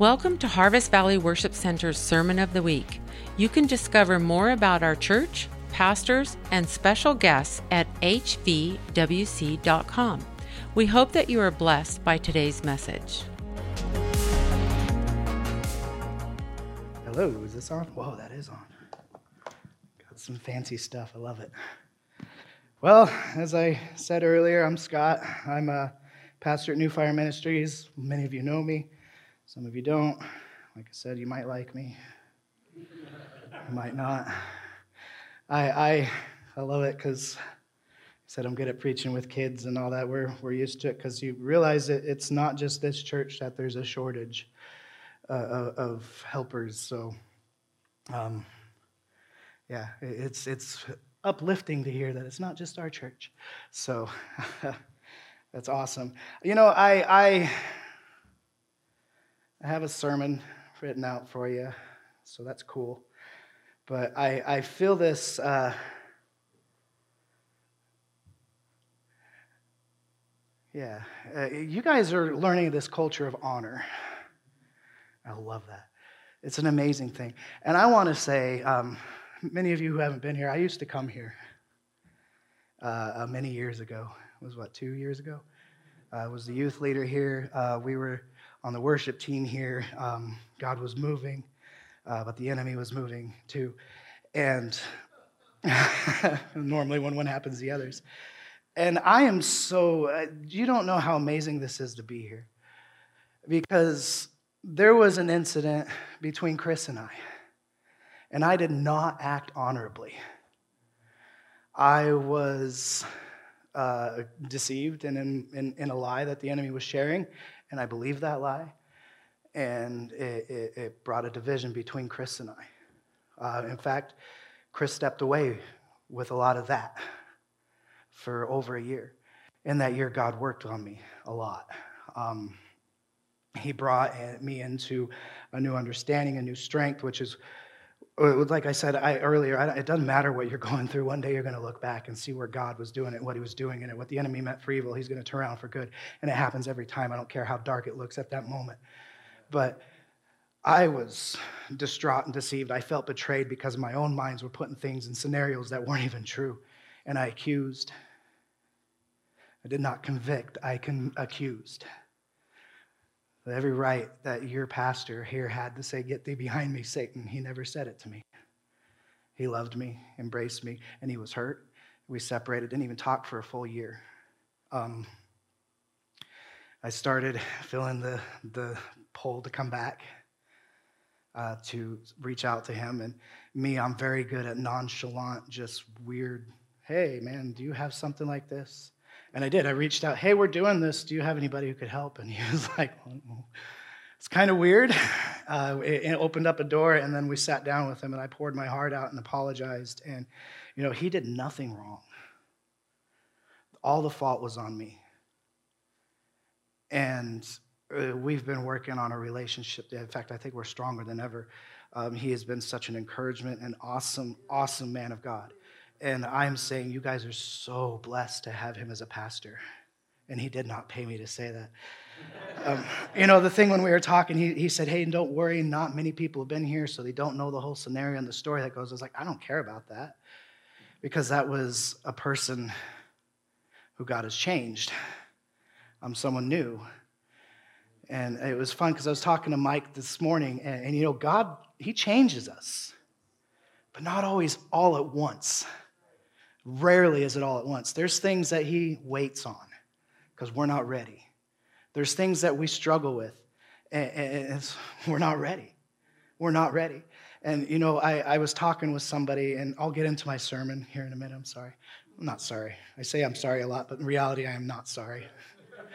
Welcome to Harvest Valley Worship Center's Sermon of the Week. You can discover more about our church, pastors, and special guests at hvwc.com. We hope that you are blessed by today's message. Hello, is this on? Whoa, that is on. Got some fancy stuff. I love it. Well, as I said earlier, I'm Scott. I'm a pastor at New Fire Ministries. Many of you know me. Some of you don't. Like I said, you might like me. You might not. I, I, I love it because I said I'm good at preaching with kids and all that. We're, we're used to it because you realize that it's not just this church that there's a shortage uh, of helpers. So, um, yeah, it's, it's uplifting to hear that it's not just our church. So, that's awesome. You know, I, I I have a sermon written out for you, so that's cool. But I, I feel this. Uh, yeah, uh, you guys are learning this culture of honor. I love that. It's an amazing thing. And I want to say, um, many of you who haven't been here, I used to come here uh, uh many years ago. It was what, two years ago? I was the youth leader here. Uh, we were on the worship team here. Um, God was moving, uh, but the enemy was moving too. And normally, when one happens, the others. And I am so, uh, you don't know how amazing this is to be here. Because there was an incident between Chris and I, and I did not act honorably. I was uh, deceived and in, in, in, a lie that the enemy was sharing, and I believed that lie, and it, it, it brought a division between Chris and I. Uh, in fact, Chris stepped away with a lot of that for over a year. In that year, God worked on me a lot. Um, he brought me into a new understanding, a new strength, which is like I said I, earlier, it doesn't matter what you're going through. One day you're going to look back and see where God was doing it, what He was doing in it, what the enemy meant for evil. He's going to turn around for good, and it happens every time. I don't care how dark it looks at that moment. But I was distraught and deceived. I felt betrayed because my own minds were putting things in scenarios that weren't even true, and I accused. I did not convict. I con- accused every right that your pastor here had to say, Get thee behind me, Satan. He never said it to me. He loved me, embraced me, and he was hurt. We separated, didn't even talk for a full year. Um, I started feeling the, the pull to come back, uh, to reach out to him. And me, I'm very good at nonchalant, just weird, hey, man, do you have something like this? And I did. I reached out, hey, we're doing this. Do you have anybody who could help? And he was like, it's kind of weird. Uh, it, it, opened up a door, and then we sat down with him, and I poured my heart out and apologized. And, you know, he did nothing wrong. All the fault was on me. And uh, we've been working on a relationship. In fact, I think we're stronger than ever. Um, he has been such an encouragement and awesome, awesome man of God. And I'm saying you guys are so blessed to have him as a pastor. And he did not pay me to say that. Um, you know, the thing when we were talking, he, he said, Hey, don't worry, not many people have been here, so they don't know the whole scenario and the story that goes. I was like, I don't care about that because that was a person who God has changed. I'm someone new. And it was fun because I was talking to Mike this morning, and, and you know, God, He changes us, but not always all at once. Rarely is it all at once. There's things that He waits on because we're not ready. There's things that we struggle with, and, we're not ready. We're not ready. And, you know, I, I was talking with somebody, and I'll get into my sermon here in a minute. I'm sorry. I'm not sorry. I say I'm sorry a lot, but in reality, I am not sorry.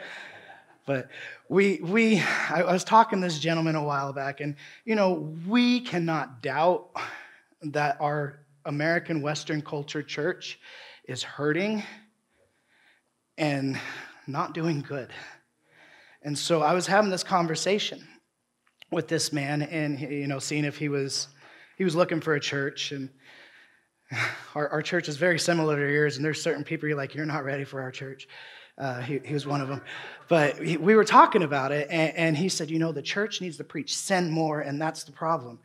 but we, we I was talking to this gentleman a while back, and, you know, we cannot doubt that our American Western culture church is hurting and not doing good. And so I was having this conversation with this man and you know seeing if he was he was looking for a church and our, our church is very similar to yours and there's certain people you're like you're not ready for our church Uh, he, he, was one of them. But he, we were talking about it, and, and he said, You know, the church needs to preach sin more, and that's the problem.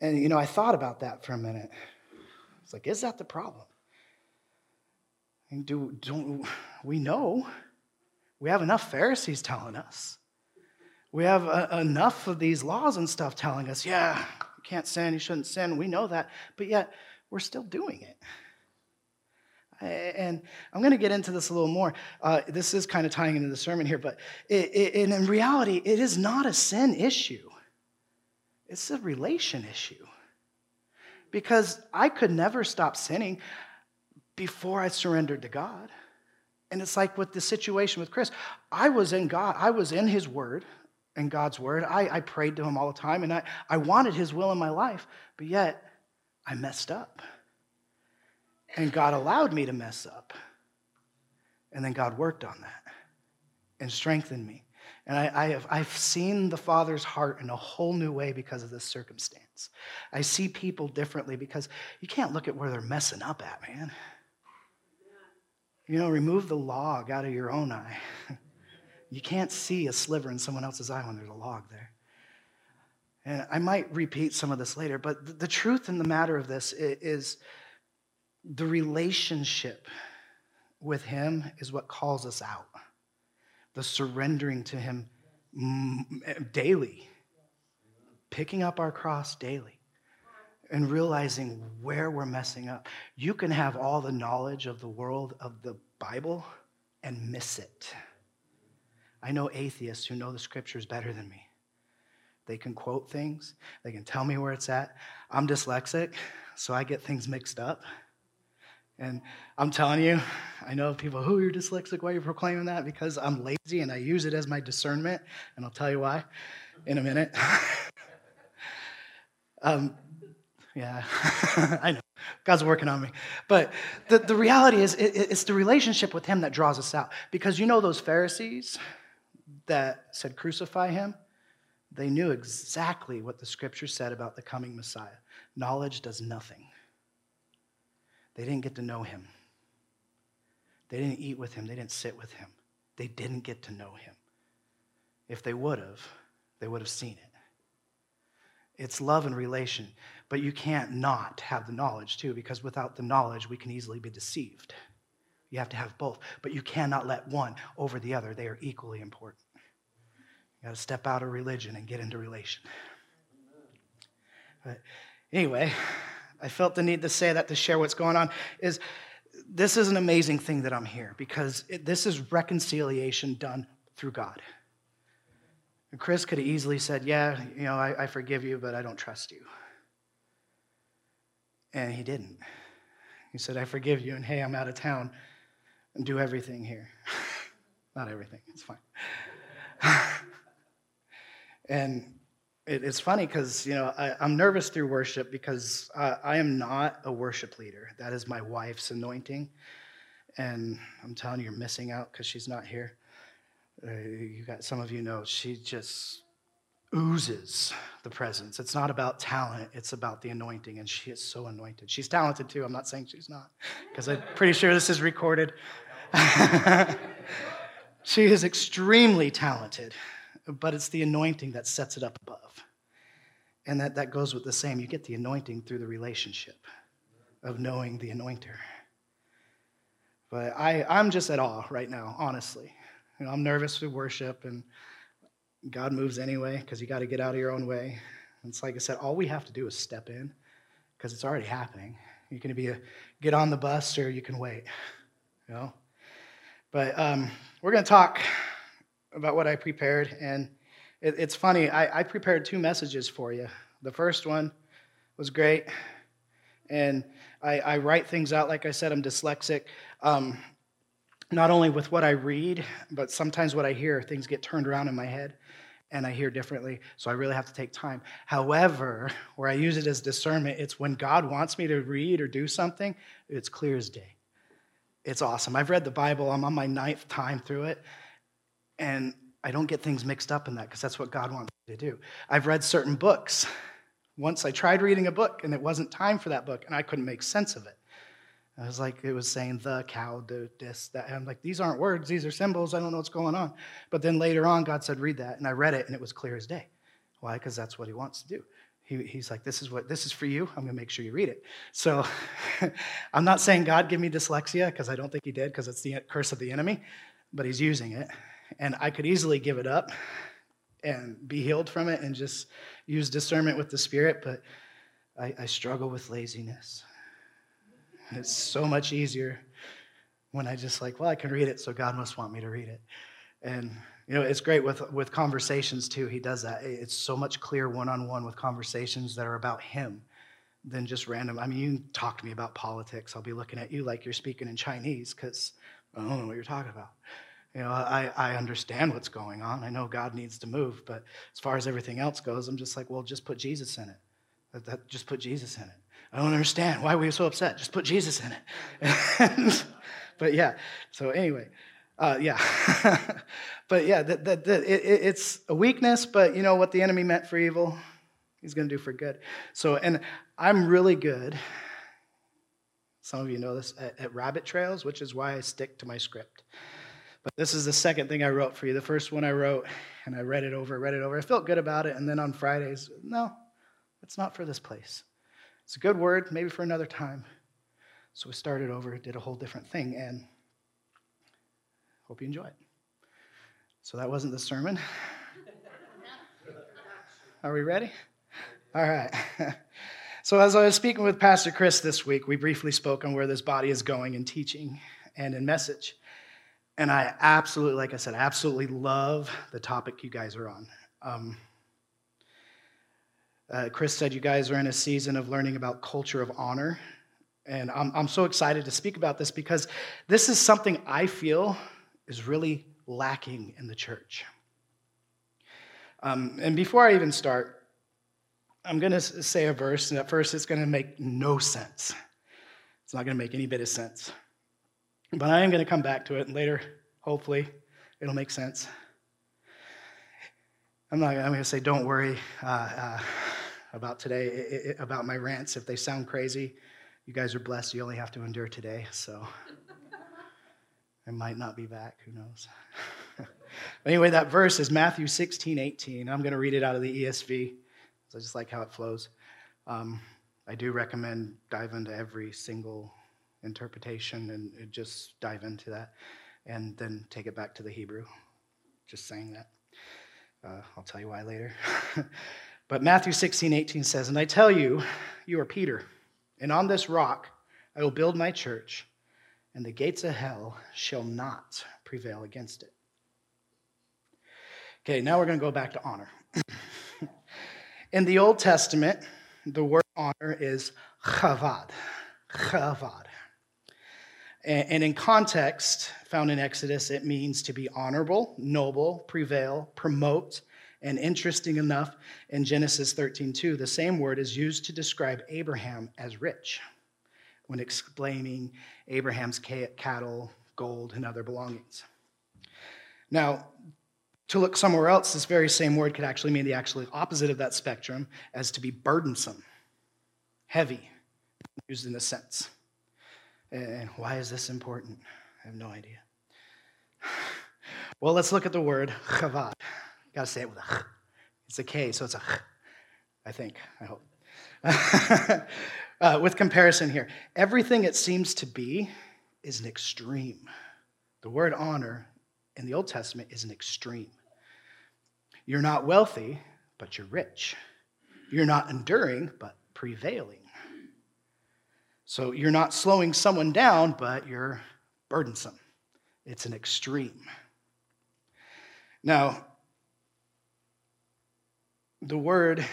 And, you know, I thought about that for a minute. It's like, Is that the problem? And do, don't we know? We have enough Pharisees telling us. We have uh, enough of these laws and stuff telling us, yeah, you can't sin, you shouldn't sin. We know that, but yet we're still doing it. And I'm going to get into this a little more. Uh, this is kind of tying into the sermon here, but it, it, in reality, it is not a sin issue, it's a relation issue. Because I could never stop sinning before I surrendered to God. And it's like with the situation with Chris. I was in God, I was in His Word, in God's Word. I, I prayed to Him all the time, and I, I wanted His will in my life, but yet I messed up. And God allowed me to mess up. And then God worked on that and strengthened me. And I, I have, I've seen the Father's heart in a whole new way because of this circumstance. I see people differently because you can't look at where they're messing up at, man. You know, remove the log out of your own eye. you can't see a sliver in someone else's eye when there's a log there. And I might repeat some of this later, but the truth in the matter of this is the relationship with Him is what calls us out. The surrendering to Him daily, picking up our cross daily and realizing where we're messing up. You can have all the knowledge of the world of the Bible and miss it. I know atheists who know the scriptures better than me. They can quote things, they can tell me where it's at. I'm dyslexic, so I get things mixed up. And I'm telling you, I know people, who you're dyslexic, why are you proclaiming that? Because I'm lazy and I use it as my discernment, and I'll tell you why in a minute. um, yeah, I know. God's working on me. But the, the reality is, it, it's the relationship with Him that draws us out. Because you know those Pharisees that said, crucify Him? They knew exactly what the scripture said about the coming Messiah. Knowledge does nothing. They didn't get to know Him, they didn't eat with Him, they didn't sit with Him, they didn't get to know Him. If they would have, they would have seen it. It's love and relation. But you can't not have the knowledge, too, because without the knowledge, we can easily be deceived. You have to have both. But you cannot let one over the other. They are equally important. You got to step out of religion and get into relation. But anyway, I felt the need to say that to share what's going on. Is this is an amazing thing that I'm here because it, this is reconciliation done through God. And Chris could have easily said, Yeah, you know, I, I forgive you, but I don't trust you. And he didn't. He said, I forgive you, and hey, I'm out of town and do everything here. Not everything, it's fine. and it, it's funny because, you know, I, am nervous through worship because I, I am not a worship leader. That is my wife's anointing. And I'm telling you, you're missing out because she's not here. Uh, you got some of you know she just oozes the presence. It's not about talent, it's about the anointing, and she is so anointed. She's talented too. I'm not saying she's not, because I'm pretty sure this is recorded. she is extremely talented, but it's the anointing that sets it up above. And that, that goes with the same. You get the anointing through the relationship of knowing the anointer. But I, I'm just at awe right now, honestly. You know, I'm nervous for worship, and God moves anyway because you got to get out of your own way. And it's like I said, all we have to do is step in because it's already happening. You can be a, get on the bus or you can wait. You know. But um, we're going to talk about what I prepared, and it, it's funny. I, I prepared two messages for you. The first one was great, and I, I write things out. Like I said, I'm dyslexic. Um, not only with what I read, but sometimes what I hear, things get turned around in my head and I hear differently. So I really have to take time. However, where I use it as discernment, it's when God wants me to read or do something, it's clear as day. It's awesome. I've read the Bible, I'm on my ninth time through it, and I don't get things mixed up in that because that's what God wants me to do. I've read certain books. Once I tried reading a book and it wasn't time for that book and I couldn't make sense of it. I was like, it was saying the cow, the this, that. And I'm like, these aren't words, these are symbols. I don't know what's going on. But then later on, God said, read that. And I read it, and it was clear as day. Why? Because that's what he wants to do. He, he's like, this is what this is for you. I'm gonna make sure you read it. So I'm not saying God give me dyslexia, because I don't think he did, because it's the curse of the enemy, but he's using it. And I could easily give it up and be healed from it and just use discernment with the Spirit, but I, I struggle with laziness. It's so much easier when I just like, well, I can read it, so God must want me to read it. And you know, it's great with with conversations too. He does that. It's so much clear one on one with conversations that are about him than just random. I mean, you talk to me about politics. I'll be looking at you like you're speaking in Chinese because I don't know what you're talking about. You know, I, I understand what's going on. I know God needs to move, but as far as everything else goes, I'm just like, well, just put Jesus in it. That, that, just put Jesus in it. I don't understand. Why were you so upset? Just put Jesus in it. but yeah, so anyway, uh, yeah. but yeah, that, that, that it, it's a weakness, but you know what the enemy meant for evil, he's going to do for good. So, and I'm really good, some of you know this, at, at rabbit trails, which is why I stick to my script. But this is the second thing I wrote for you. The first one I wrote, and I read it over, read it over. I felt good about it. And then on Fridays, no, it's not for this place. It's a good word, maybe for another time. So we started over, did a whole different thing, and hope you enjoy it. So that wasn't the sermon. Are we ready? All right. So, as I was speaking with Pastor Chris this week, we briefly spoke on where this body is going in teaching and in message. And I absolutely, like I said, absolutely love the topic you guys are on. Um, uh, Chris said you guys are in a season of learning about culture of honor. And I'm, I'm so excited to speak about this because this is something I feel is really lacking in the church. Um, and before I even start, I'm going to say a verse, and at first it's going to make no sense. It's not going to make any bit of sense. But I am going to come back to it, later, hopefully, it'll make sense. I'm not. I'm going to say, don't worry uh, uh, about today, it, it, about my rants. If they sound crazy, you guys are blessed. You only have to endure today. So I might not be back. Who knows? anyway, that verse is Matthew 16, 18. I'm going to read it out of the ESV. I just like how it flows. Um, I do recommend dive into every single interpretation and just dive into that and then take it back to the Hebrew. Just saying that. Uh, I'll tell you why later. but Matthew 16, 18 says, And I tell you, you are Peter, and on this rock I will build my church, and the gates of hell shall not prevail against it. Okay, now we're going to go back to honor. In the Old Testament, the word honor is chavad. Chavad. And in context found in Exodus, it means to be honorable, noble, prevail, promote, and interesting enough, in Genesis 13:2, the same word is used to describe Abraham as rich when explaining Abraham's cattle, gold, and other belongings. Now, to look somewhere else, this very same word could actually mean the actually opposite of that spectrum as to be burdensome, heavy, used in a sense. And why is this important? I have no idea. Well, let's look at the word chavad. Got to say it with a ch. It's a K, so it's a ch, I think, I hope. uh, with comparison here, everything it seems to be is an extreme. The word honor in the Old Testament is an extreme. You're not wealthy, but you're rich. You're not enduring, but prevailing. So you're not slowing someone down, but you're burdensome. It's an extreme. Now, the word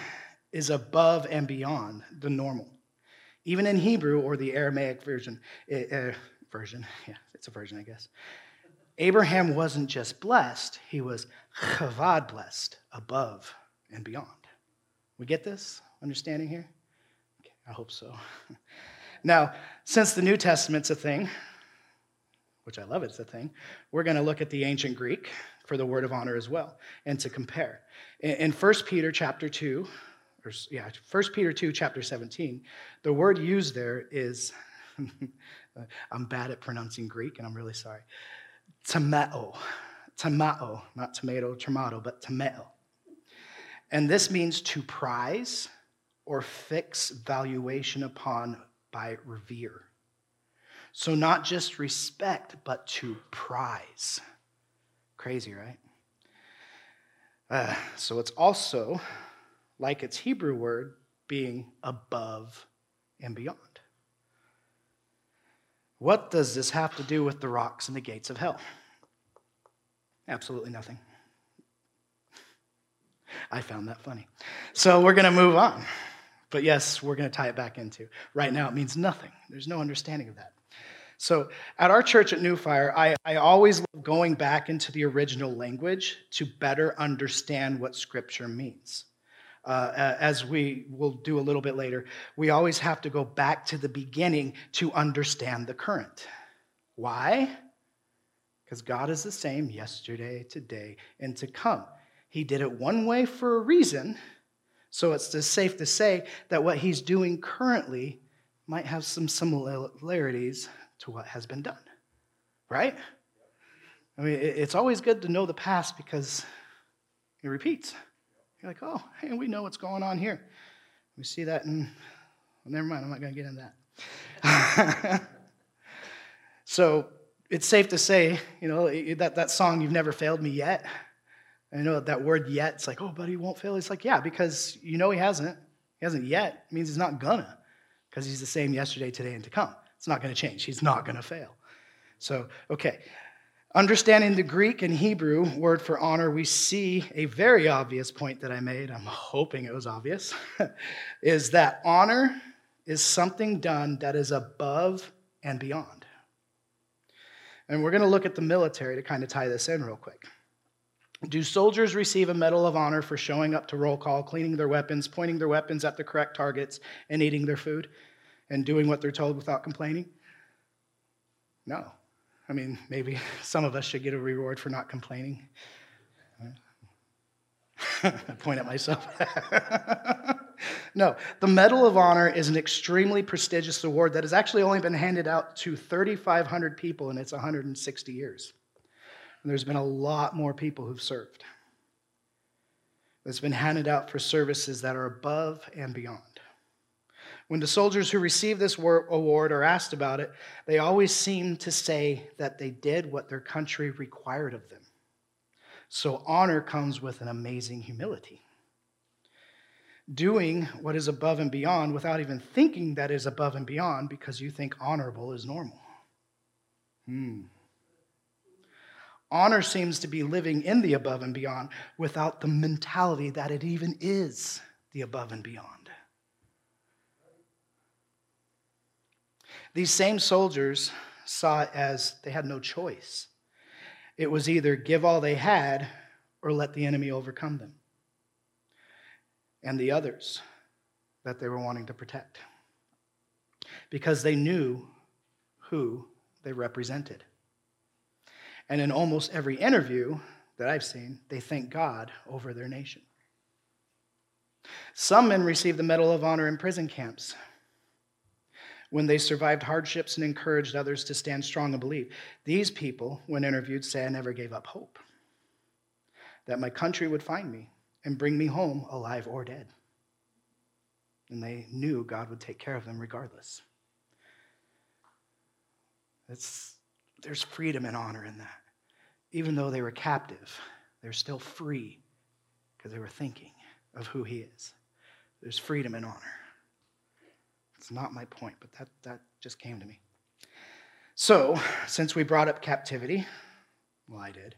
is above and beyond the normal. Even in Hebrew or the Aramaic version, uh, version, yeah, it's a version, I guess. Abraham wasn't just blessed, he was chavad blessed, above and beyond. We get this understanding here? Okay, I hope so. Now, since the New Testament's a thing, which I love it's a thing, we're going to look at the ancient Greek for the word of honor as well and to compare. In 1 Peter chapter 2, or yeah, 1 Peter 2 chapter 17, the word used there is I'm bad at pronouncing Greek, and I'm really sorry. Tomeo. Tomao, not tomato, tomato, but tomeo. And this means to prize or fix valuation upon by revere. So, not just respect, but to prize. Crazy, right? Uh, so, it's also like its Hebrew word being above and beyond. What does this have to do with the rocks and the gates of hell? Absolutely nothing. I found that funny. So we're going to move on. But yes, we're going to tie it back into. Right now, it means nothing. There's no understanding of that. So at our church at New Fire, I, I always love going back into the original language to better understand what Scripture means. Uh, as we will do a little bit later, we always have to go back to the beginning to understand the current. Why? Because God is the same yesterday, today, and to come. He did it one way for a reason, so it's safe to say that what He's doing currently might have some similarities to what has been done, right? I mean, it's always good to know the past because it repeats. You're like, oh, hey, we know what's going on here. We see that in, well, never mind, I'm not going to get into that. so it's safe to say, you know, that, that song, You've Never Failed Me Yet. I know that word yet, it's like, oh, but he won't fail. It's like, yeah, because you know he hasn't. He hasn't yet. It means he's not gonna, because he's the same yesterday, today, and to come. It's not gonna change. He's not gonna fail. So, okay. Understanding the Greek and Hebrew word for honor, we see a very obvious point that I made. I'm hoping it was obvious. is that honor is something done that is above and beyond. And we're going to look at the military to kind of tie this in real quick. Do soldiers receive a Medal of Honor for showing up to roll call, cleaning their weapons, pointing their weapons at the correct targets, and eating their food and doing what they're told without complaining? No. I mean, maybe some of us should get a reward for not complaining. I point at myself. no, the Medal of Honor is an extremely prestigious award that has actually only been handed out to 3,500 people in its 160 years. And there's been a lot more people who've served. It's been handed out for services that are above and beyond. When the soldiers who receive this award are asked about it, they always seem to say that they did what their country required of them. So honor comes with an amazing humility. Doing what is above and beyond without even thinking that is above and beyond because you think honorable is normal. Hmm. Honor seems to be living in the above and beyond without the mentality that it even is the above and beyond. These same soldiers saw it as they had no choice. It was either give all they had or let the enemy overcome them and the others that they were wanting to protect because they knew who they represented. And in almost every interview that I've seen, they thank God over their nation. Some men received the Medal of Honor in prison camps when they survived hardships and encouraged others to stand strong and believe. These people, when interviewed, say, I never gave up hope that my country would find me and bring me home alive or dead. And they knew God would take care of them regardless. It's, there's freedom and honor in that. Even though they were captive, they're still free because they were thinking of who He is. There's freedom and honor. It's not my point, but that, that just came to me. So, since we brought up captivity, well, I did,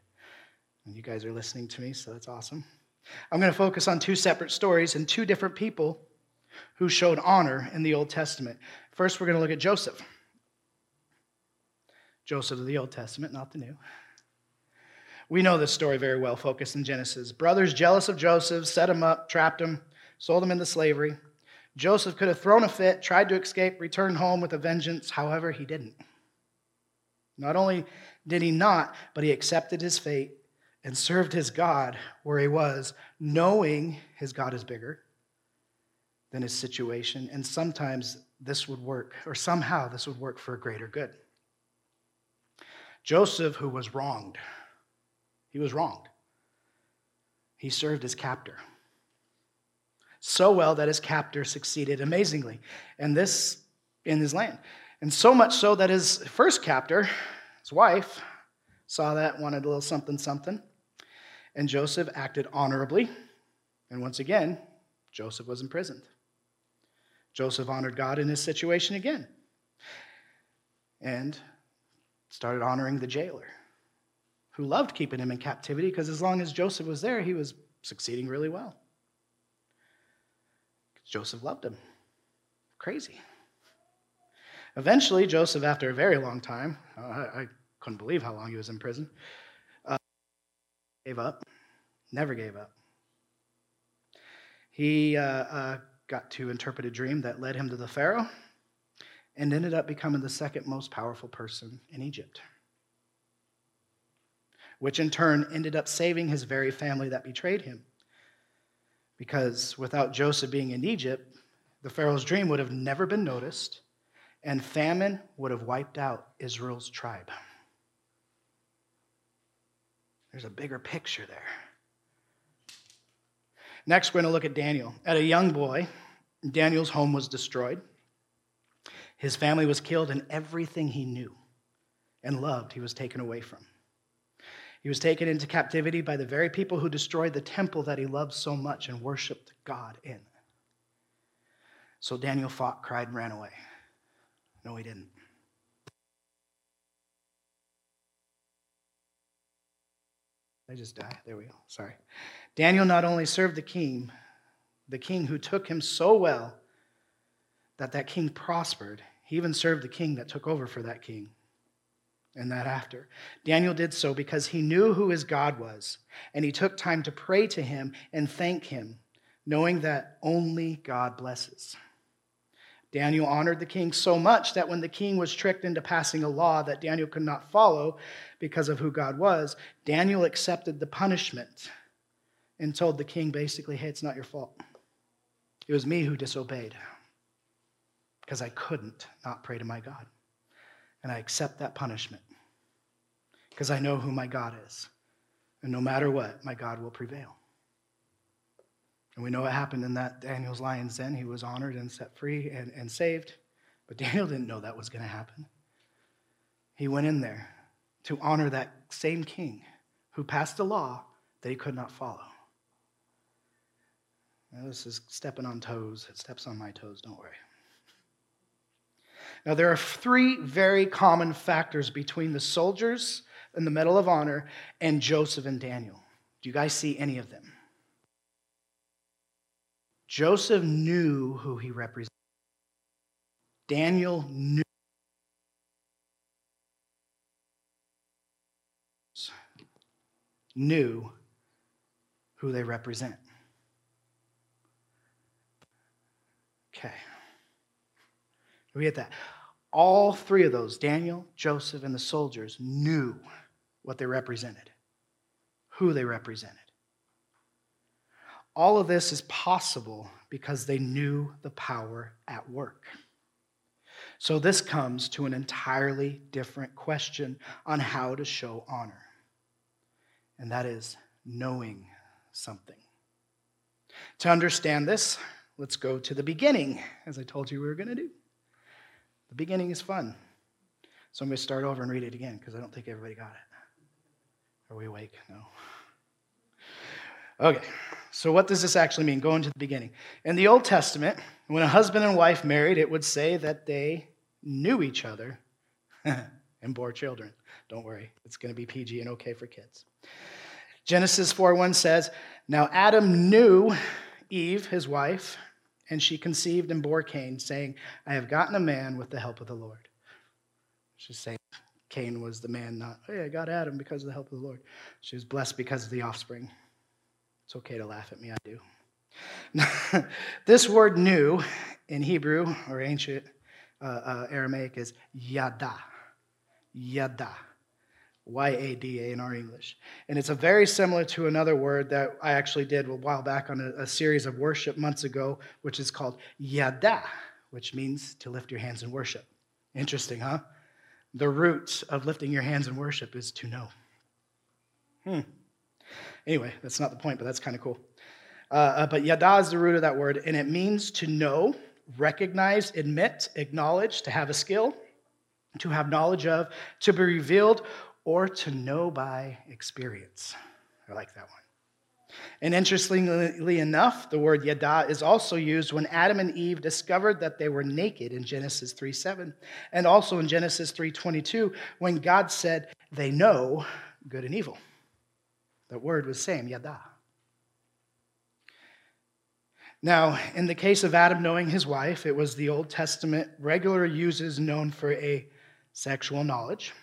and you guys are listening to me, so that's awesome. I'm going to focus on two separate stories and two different people who showed honor in the Old Testament. First, we're going to look at Joseph. Joseph of the Old Testament, not the New. We know this story very well, focused in Genesis. Brothers jealous of Joseph set him up, trapped him, sold him into slavery. Joseph could have thrown a fit, tried to escape, returned home with a vengeance. However, he didn't. Not only did he not, but he accepted his fate and served his God where he was, knowing his God is bigger than his situation, and sometimes this would work, or somehow this would work for a greater good. Joseph, who was wronged, he was wronged. He served his captor. So well that his captor succeeded amazingly. And this in his land. And so much so that his first captor, his wife, saw that, wanted a little something, something. And Joseph acted honorably. And once again, Joseph was imprisoned. Joseph honored God in his situation again and started honoring the jailer who loved keeping him in captivity because as long as Joseph was there, he was succeeding really well. Joseph loved him. Crazy. Eventually, Joseph, after a very long time, uh, I, I, couldn't believe how long he was in prison, uh, gave up, never gave up. He uh, uh, got to interpret a dream that led him to the Pharaoh and ended up becoming the second most powerful person in Egypt, which in turn ended up saving his very family that betrayed him. Because without Joseph being in Egypt, the Pharaoh's dream would have never been noticed, and famine would have wiped out Israel's tribe. There's a bigger picture there. Next, we're going to look at Daniel. At a young boy, Daniel's home was destroyed. His family was killed, and everything he knew and loved, he was taken away from. He was taken into captivity by the very people who destroyed the temple that he loved so much and worshiped God in. So Daniel fought, cried, and ran away. No, he didn't. I just died. There we go. Sorry. Daniel not only served the king, the king who took him so well that that king prospered, he even served the king that took over for that king and that after. Daniel did so because he knew who his God was, and he took time to pray to him and thank him, knowing that only God blesses. Daniel honored the king so much that when the king was tricked into passing a law that Daniel could not follow because of who God was, Daniel accepted the punishment and told the king basically, hey, it's not your fault. It was me who disobeyed because I couldn't not pray to my God. And I accept that punishment because I know who my God is. And no matter what, my God will prevail. And we know what happened in that Daniel's lion's den. He was honored and set free and, and saved. But Daniel didn't know that was going to happen. He went in there to honor that same king who passed a law that he could not follow. Now, this is stepping on toes. It steps on my toes, don't worry. Now, there are three very common factors between the soldiers in the Medal of Honor and Joseph and Daniel. Do you guys see any of them? Joseph knew who he represented. Daniel knew. Knew who they represent. Okay. We get that. All three of those, Daniel, Joseph, and the soldiers, knew what they represented, who they represented. All of this is possible because they knew the power at work. So, this comes to an entirely different question on how to show honor, and that is knowing something. To understand this, let's go to the beginning, as I told you we were going to do. The beginning is fun. So I'm going to start over and read it again because I don't think everybody got it. Are we awake? No. Okay, so what does this actually mean? Going to the beginning. In the Old Testament, when a husband and wife married, it would say that they knew each other and bore children. Don't worry, it's going to be PG and okay for kids. Genesis 4 1 says, "Now Adam knew Eve, his wife, and she conceived and bore Cain, saying, I have gotten a man with the help of the Lord. She's saying Cain was the man, not, hey, I got Adam because of the help of the Lord. She was blessed because of the offspring. It's okay to laugh at me, I do. this word knew in Hebrew or ancient uh, uh, Aramaic is yada. Yada. Y A D A in our English. And it's a very similar to another word that I actually did a while back on a, a series of worship months ago, which is called yada, which means to lift your hands in worship. Interesting, huh? The root of lifting your hands in worship is to know. Hmm. Anyway, that's not the point, but that's kind of cool. Uh, uh, but yada is the root of that word, and it means to know, recognize, admit, acknowledge, to have a skill, to have knowledge of, to be revealed, or to know by experience. I like that one. And interestingly enough, the word yada is also used when Adam and Eve discovered that they were naked in Genesis 3:7, and also in Genesis 3:22 when God said they know good and evil. That word was same, yada. Now, in the case of Adam knowing his wife, it was the Old Testament regular uses known for a sexual knowledge.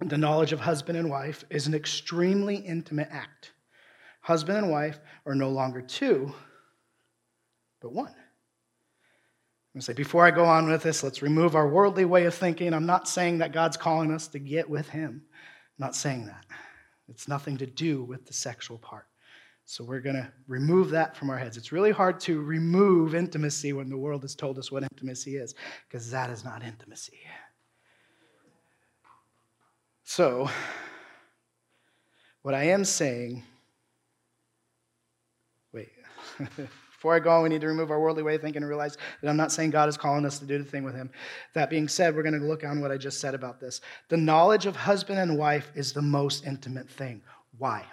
The knowledge of husband and wife is an extremely intimate act. Husband and wife are no longer two, but one. I'm going to say, before I go on with this, let's remove our worldly way of thinking. I'm not saying that God's calling us to get with Him. I'm not saying that. It's nothing to do with the sexual part. So we're going to remove that from our heads. It's really hard to remove intimacy when the world has told us what intimacy is, because that is not intimacy. So, what I am saying, wait, before I go on, we need to remove our worldly way of thinking and realize that I'm not saying God is calling us to do the thing with Him. That being said, we're going to look on what I just said about this. The knowledge of husband and wife is the most intimate thing. Why?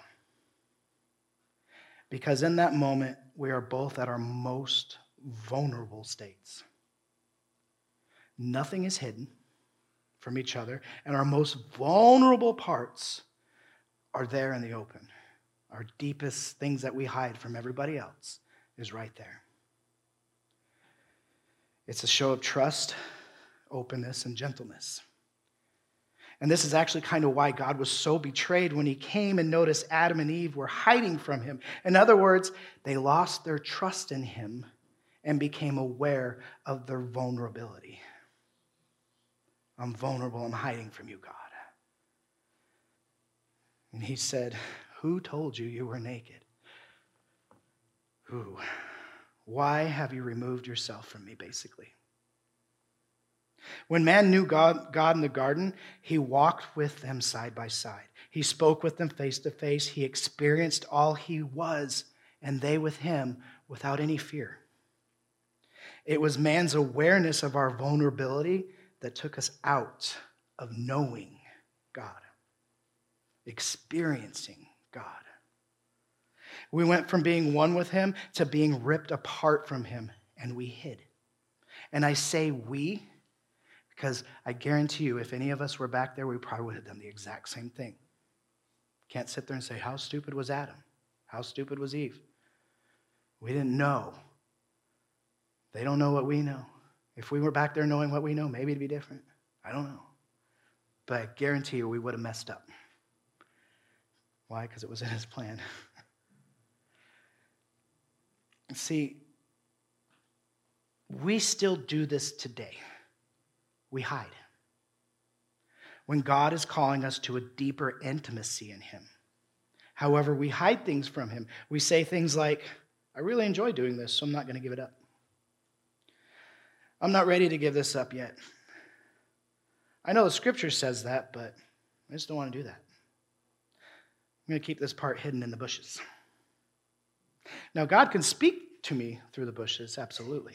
Because in that moment, we are both at our most vulnerable states. Nothing is hidden from each other, and our most vulnerable parts are there in the open. Our deepest things that we hide from everybody else is right there. It's a show of trust, openness, and gentleness. And this is actually kind of why God was so betrayed when he came and noticed Adam and Eve were hiding from him. In other words, they lost their trust in him and became aware of their vulnerability. I'm vulnerable, I'm hiding from you, God. And he said, Who told you you were naked? Who? Why have you removed yourself from me, basically? When man knew God, God in the garden, he walked with them side by side. He spoke with them face to face. He experienced all he was, and they with him without any fear. It was man's awareness of our vulnerability that took us out of knowing God, experiencing God. We went from being one with him to being ripped apart from him, and we hid. And I say we because I guarantee you, if any of us were back there, we probably would have done the exact same thing. Can't sit there and say, How stupid was Adam? How stupid was Eve? We didn't know. They don't know what we know. If we were back there knowing what we know, maybe it'd be different. I don't know. But I guarantee you, we would have messed up. Why? Because it was in his plan. See, we still do this today we hide. When God is calling us to a deeper intimacy in Him. However, we hide things from Him. We say things like, I really enjoy doing this, so I'm not going to give it up. I'm not ready to give this up yet. I know the scripture says that, but I just don't want to do that. I'm going to keep this part hidden in the bushes. Now, God can speak to me through the bushes, absolutely.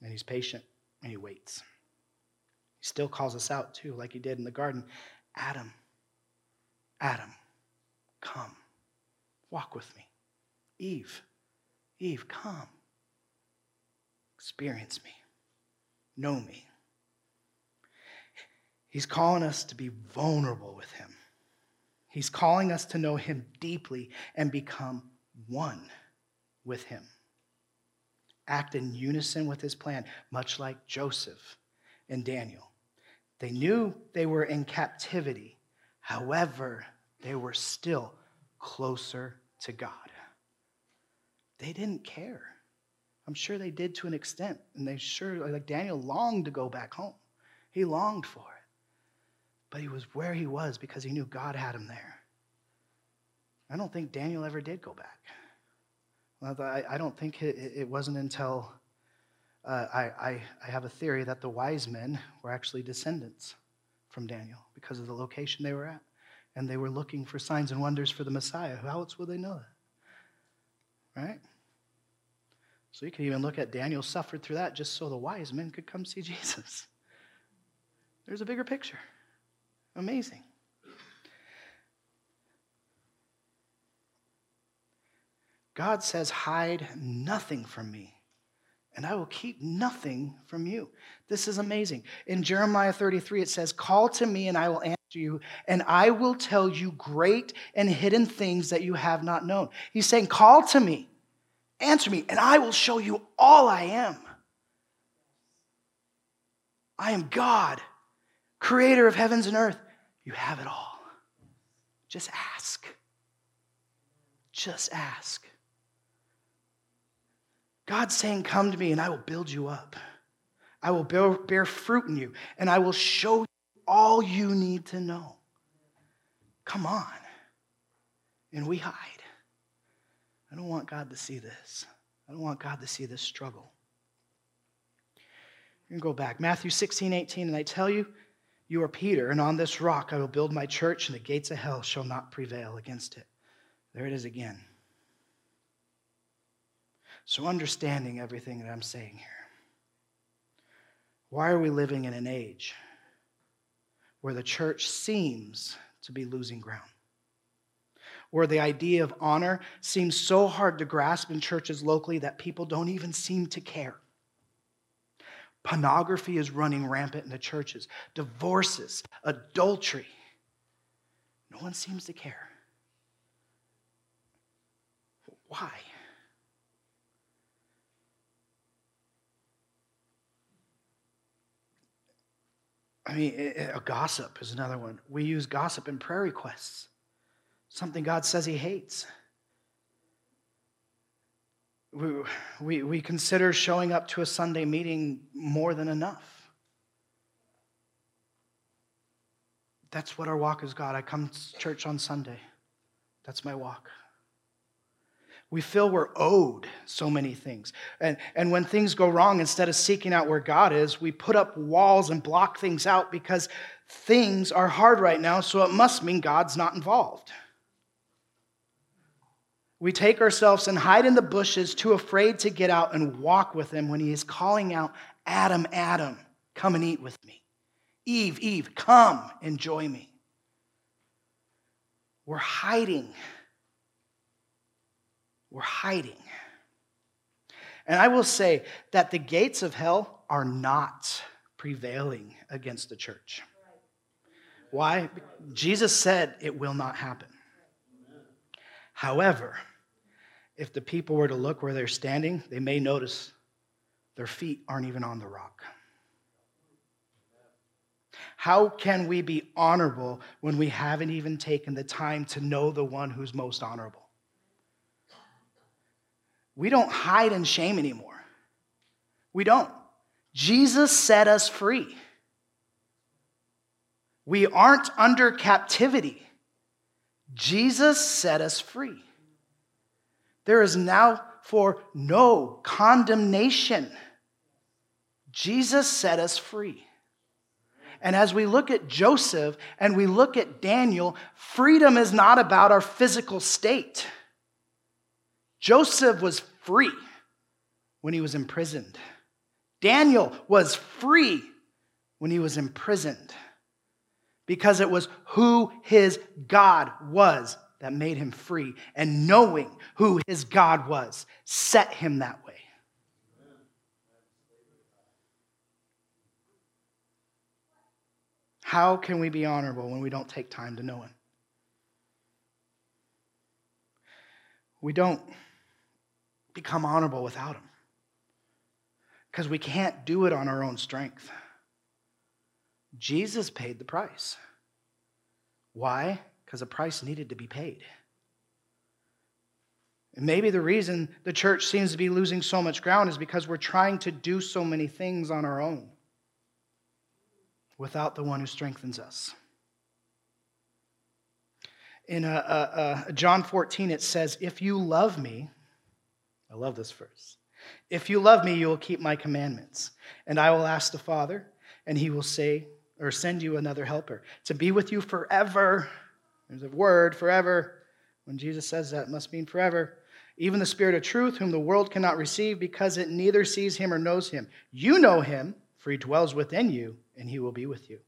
And He's patient and He waits. He still calls us out too, like he did in the garden Adam, Adam, come, walk with me. Eve, Eve, come, experience me, know me. He's calling us to be vulnerable with him. He's calling us to know him deeply and become one with him. Act in unison with his plan, much like Joseph and Daniel. They knew they were in captivity. However, they were still closer to God. They didn't care. I'm sure they did to an extent. And they sure, like Daniel, longed to go back home. He longed for it. but he was where he was because he knew God had him there. I don't think Daniel ever did go back. I don't think it wasn't until uh, I, I, I have a theory that the wise men were actually descendants from Daniel because of the location they were at. And they were looking for signs and wonders for the Messiah. How else would they know that? Right? So you can even look at Daniel suffered through that just so the wise men could come see Jesus. There's a bigger picture. Amazing. God says, Hide nothing from me, and I will keep nothing from you. This is amazing. In Jeremiah 33, it says, Call to me, and I will answer you, and I will tell you great and hidden things that you have not known. He's saying, Call to me, answer me, and I will show you all I am. I am God, creator of heavens and earth. You have it all. Just ask. Just ask. God's saying, Come to me and I will build you up. I will bear, bear fruit in you and I will show you all you need to know. Come on. And we hide. I don't want God to see this. I don't want God to see this struggle. You can go back. Matthew 16, 18, and I tell you, you are Peter, and on this rock I will build my church, and the gates of hell shall not prevail against it. There it is again. So, understanding everything that I'm saying here, why are we living in an age where the church seems to be losing ground? Where the idea of honor seems so hard to grasp in churches locally that people don't even seem to care. Pornography is running rampant in the churches, divorces, adultery. No one seems to care. Why? I mean, a gossip is another one. We use gossip in prayer requests, something God says He hates. We, we, we consider showing up to a Sunday meeting more than enough. That's what our walk is, God. I come to church on Sunday. That's my walk. We feel we're owed so many things. And, and when things go wrong, instead of seeking out where God is, we put up walls and block things out because things are hard right now, so it must mean God's not involved. We take ourselves and hide in the bushes, too afraid to get out and walk with Him when He is calling out, Adam, Adam, come and eat with me. Eve, Eve, come, enjoy me. We're hiding we're hiding. And I will say that the gates of hell are not prevailing against the church. Why? Jesus said it will not happen. However, if the people were to look where they're standing, they may notice their feet aren't even on the rock. How can we be honorable when we haven't even taken the time to know the one who's most honorable? We don't hide in shame anymore. We don't. Jesus set us free. We aren't under captivity. Jesus set us free. There is now for no condemnation. Jesus set us free. And as we look at Joseph and we look at Daniel, freedom is not about our physical state. Joseph was free when he was imprisoned. Daniel was free when he was imprisoned because it was who his God was that made him free. And knowing who his God was set him that way. How can we be honorable when we don't take time to know him? We don't become honorable without Him. Because we can't do it on our own strength. Jesus paid the price. Why? Because a price needed to be paid. And maybe the reason the church seems to be losing so much ground is because we're trying to do so many things on our own without the one who strengthens us. In uh, uh, uh, John 14, it says, If you love me, I love this verse. If you love me, you will keep my commandments. And I will ask the Father, and he will say, or send you another helper to be with you forever. There's a word, forever. When Jesus says that, it must mean forever. Even the Spirit of truth, whom the world cannot receive because it neither sees him or knows him. You know him, for he dwells within you, and he will be with you.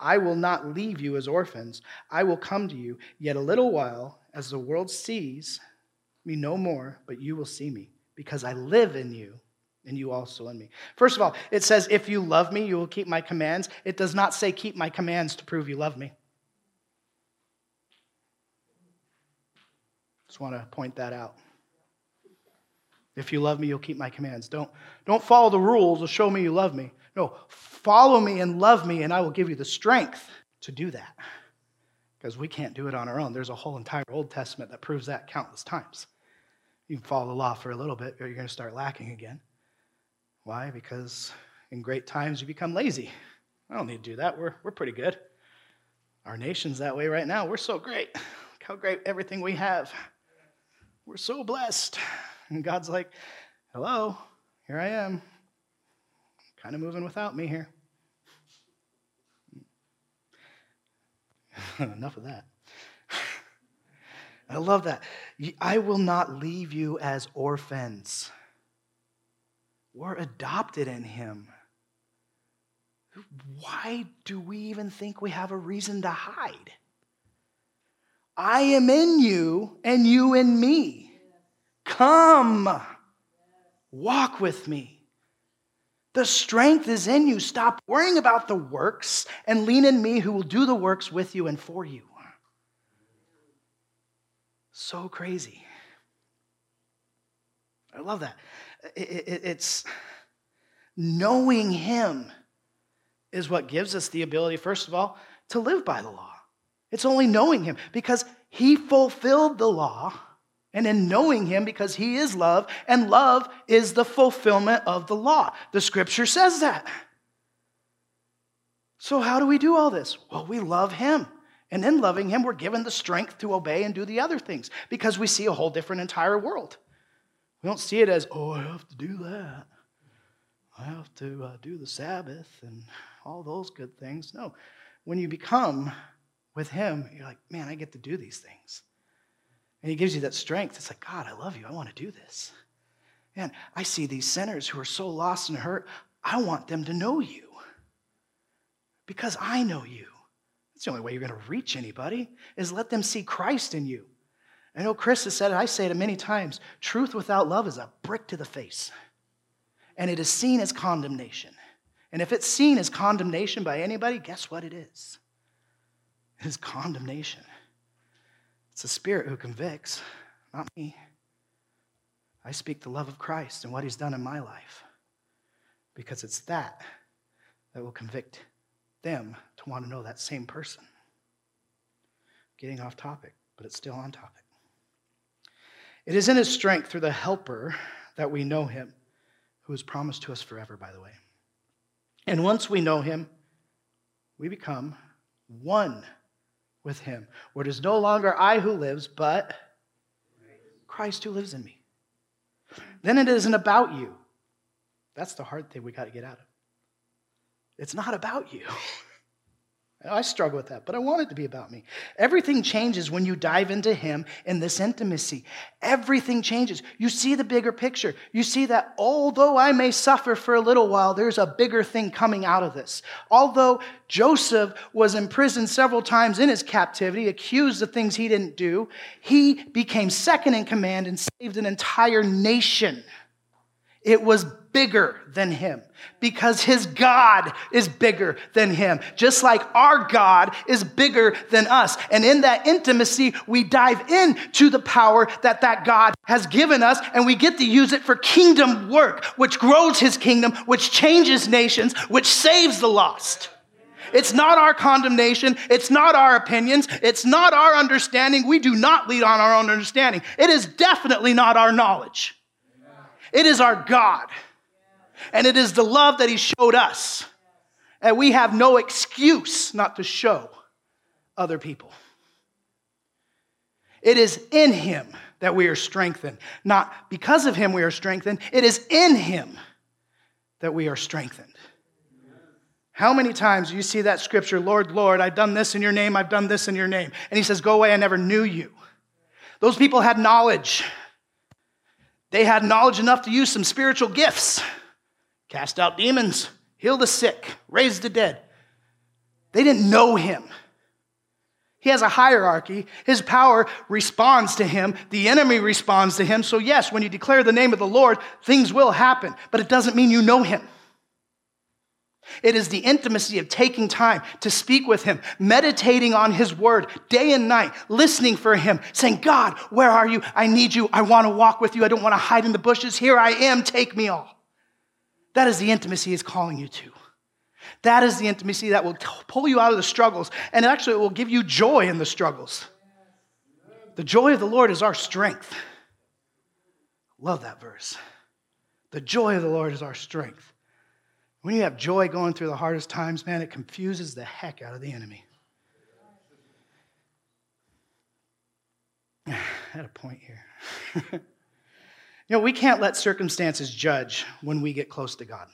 I will not leave you as orphans. I will come to you yet a little while, as the world sees me no more, but you will see me, because I live in you, and you also in me. First of all, it says, If you love me, you will keep my commands. It does not say, Keep my commands to prove you love me. Just want to point that out. If you love me, you'll keep my commands. Don't, don't follow the rules to show me you love me. No, follow me and love me, and I will give you the strength to do that. Because we can't do it on our own. There's a whole entire Old Testament that proves that countless times. You can follow the law for a little bit, or you're going to start lacking again. Why? Because in great times you become lazy. I don't need to do that. We're, we're pretty good. Our nation's that way right now. We're so great. Look how great everything we have. We're so blessed. And God's like, hello, here I am. Kind of moving without me here. Enough of that. I love that. I will not leave you as orphans. We're adopted in Him. Why do we even think we have a reason to hide? I am in you and you in me. Come, walk with me. The strength is in you. Stop worrying about the works and lean in me who will do the works with you and for you. So crazy. I love that. It's knowing Him is what gives us the ability, first of all, to live by the law. It's only knowing Him because He fulfilled the law, and in knowing Him because He is love, and love is the fulfillment of the law. The scripture says that. So, how do we do all this? Well, we love Him. And in loving Him, we're given the strength to obey and do the other things because we see a whole different entire world. We don't see it as, oh, I have to do that. I have to uh, do the Sabbath and all those good things. No. When you become with Him, you're like, man, I get to do these things. And He gives you that strength. It's like, God, I love you. I want to do this. Man, I see these sinners who are so lost and hurt. I want them to know you because I know you. That's the only way you're going to reach anybody is let them see Christ in you. I know Chris has said it, I say it many times. Truth without love is a brick to the face. And it is seen as condemnation. And if it's seen as condemnation by anybody, guess what it is? Is condemnation. It's the Spirit who convicts, not me. I speak the love of Christ and what He's done in my life because it's that that will convict them to want to know that same person. Getting off topic, but it's still on topic. It is in His strength through the helper that we know Him, who is promised to us forever, by the way. And once we know Him, we become one with him, where it is no longer I who lives, but Christ who lives in me. Then it isn't about you. That's the hard thing we got to get out of. It's not about you. I struggle with that, but I want it to be about me. Everything changes when you dive into Him in this intimacy. Everything changes. You see the bigger picture. You see that although I may suffer for a little while, there's a bigger thing coming out of this. Although Joseph was imprisoned several times in his captivity, accused of things he didn't do, he became second in command and saved an entire nation. It was bigger than him because his God is bigger than him, just like our God is bigger than us. And in that intimacy, we dive into the power that that God has given us and we get to use it for kingdom work, which grows his kingdom, which changes nations, which saves the lost. It's not our condemnation. It's not our opinions. It's not our understanding. We do not lead on our own understanding. It is definitely not our knowledge. It is our God. And it is the love that He showed us. And we have no excuse not to show other people. It is in him that we are strengthened. Not because of him we are strengthened, it is in him that we are strengthened. How many times do you see that scripture, Lord, Lord, I've done this in your name, I've done this in your name? And he says, Go away, I never knew you. Those people had knowledge. They had knowledge enough to use some spiritual gifts cast out demons, heal the sick, raise the dead. They didn't know him. He has a hierarchy. His power responds to him. The enemy responds to him. So, yes, when you declare the name of the Lord, things will happen, but it doesn't mean you know him. It is the intimacy of taking time to speak with Him, meditating on His Word day and night, listening for Him, saying, God, where are you? I need you. I want to walk with you. I don't want to hide in the bushes. Here I am. Take me all. That is the intimacy He's calling you to. That is the intimacy that will pull you out of the struggles, and actually it will give you joy in the struggles. The joy of the Lord is our strength. Love that verse. The joy of the Lord is our strength. When you have joy going through the hardest times, man, it confuses the heck out of the enemy. I had a point here. you know, we can't let circumstances judge when we get close to God.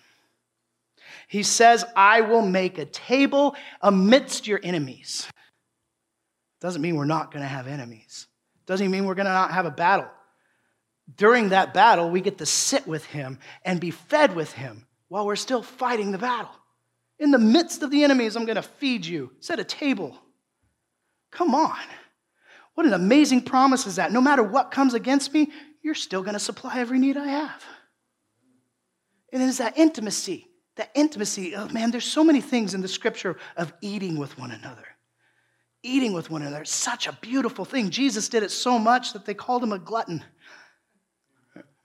He says, I will make a table amidst your enemies. Doesn't mean we're not going to have enemies. Doesn't mean we're going to not have a battle. During that battle, we get to sit with him and be fed with him while we're still fighting the battle. In the midst of the enemies, I'm going to feed you. Set a table. Come on. What an amazing promise is that. No matter what comes against me, you're still going to supply every need I have. And it is that intimacy, that intimacy. Oh man, there's so many things in the scripture of eating with one another. Eating with one another. It's such a beautiful thing. Jesus did it so much that they called him a glutton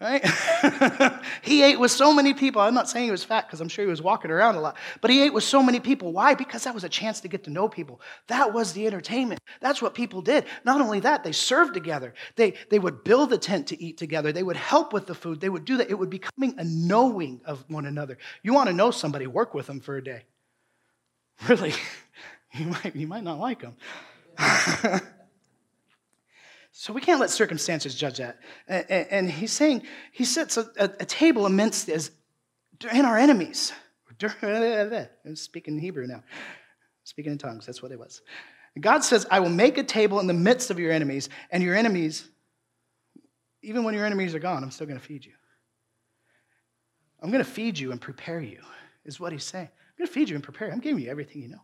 right? he ate with so many people. I'm not saying he was fat because I'm sure he was walking around a lot, but he ate with so many people. Why? Because that was a chance to get to know people. That was the entertainment. That's what people did. Not only that, they served together. They, they would build a tent to eat together. They would help with the food. They would do that. It would becoming a knowing of one another. You want to know somebody, work with them for a day. Really, you might, you might not like them. So we can't let circumstances judge that. And he's saying, he sets a, table amidst as in our enemies. I'm speaking Hebrew now. Speaking in tongues, that's what it was. God says, I will make a table in the midst of your enemies, and your enemies, even when your enemies are gone, I'm still going to feed you. I'm going to feed you and prepare you, is what he's saying. I'm going to feed you and prepare you. I'm giving you everything you know.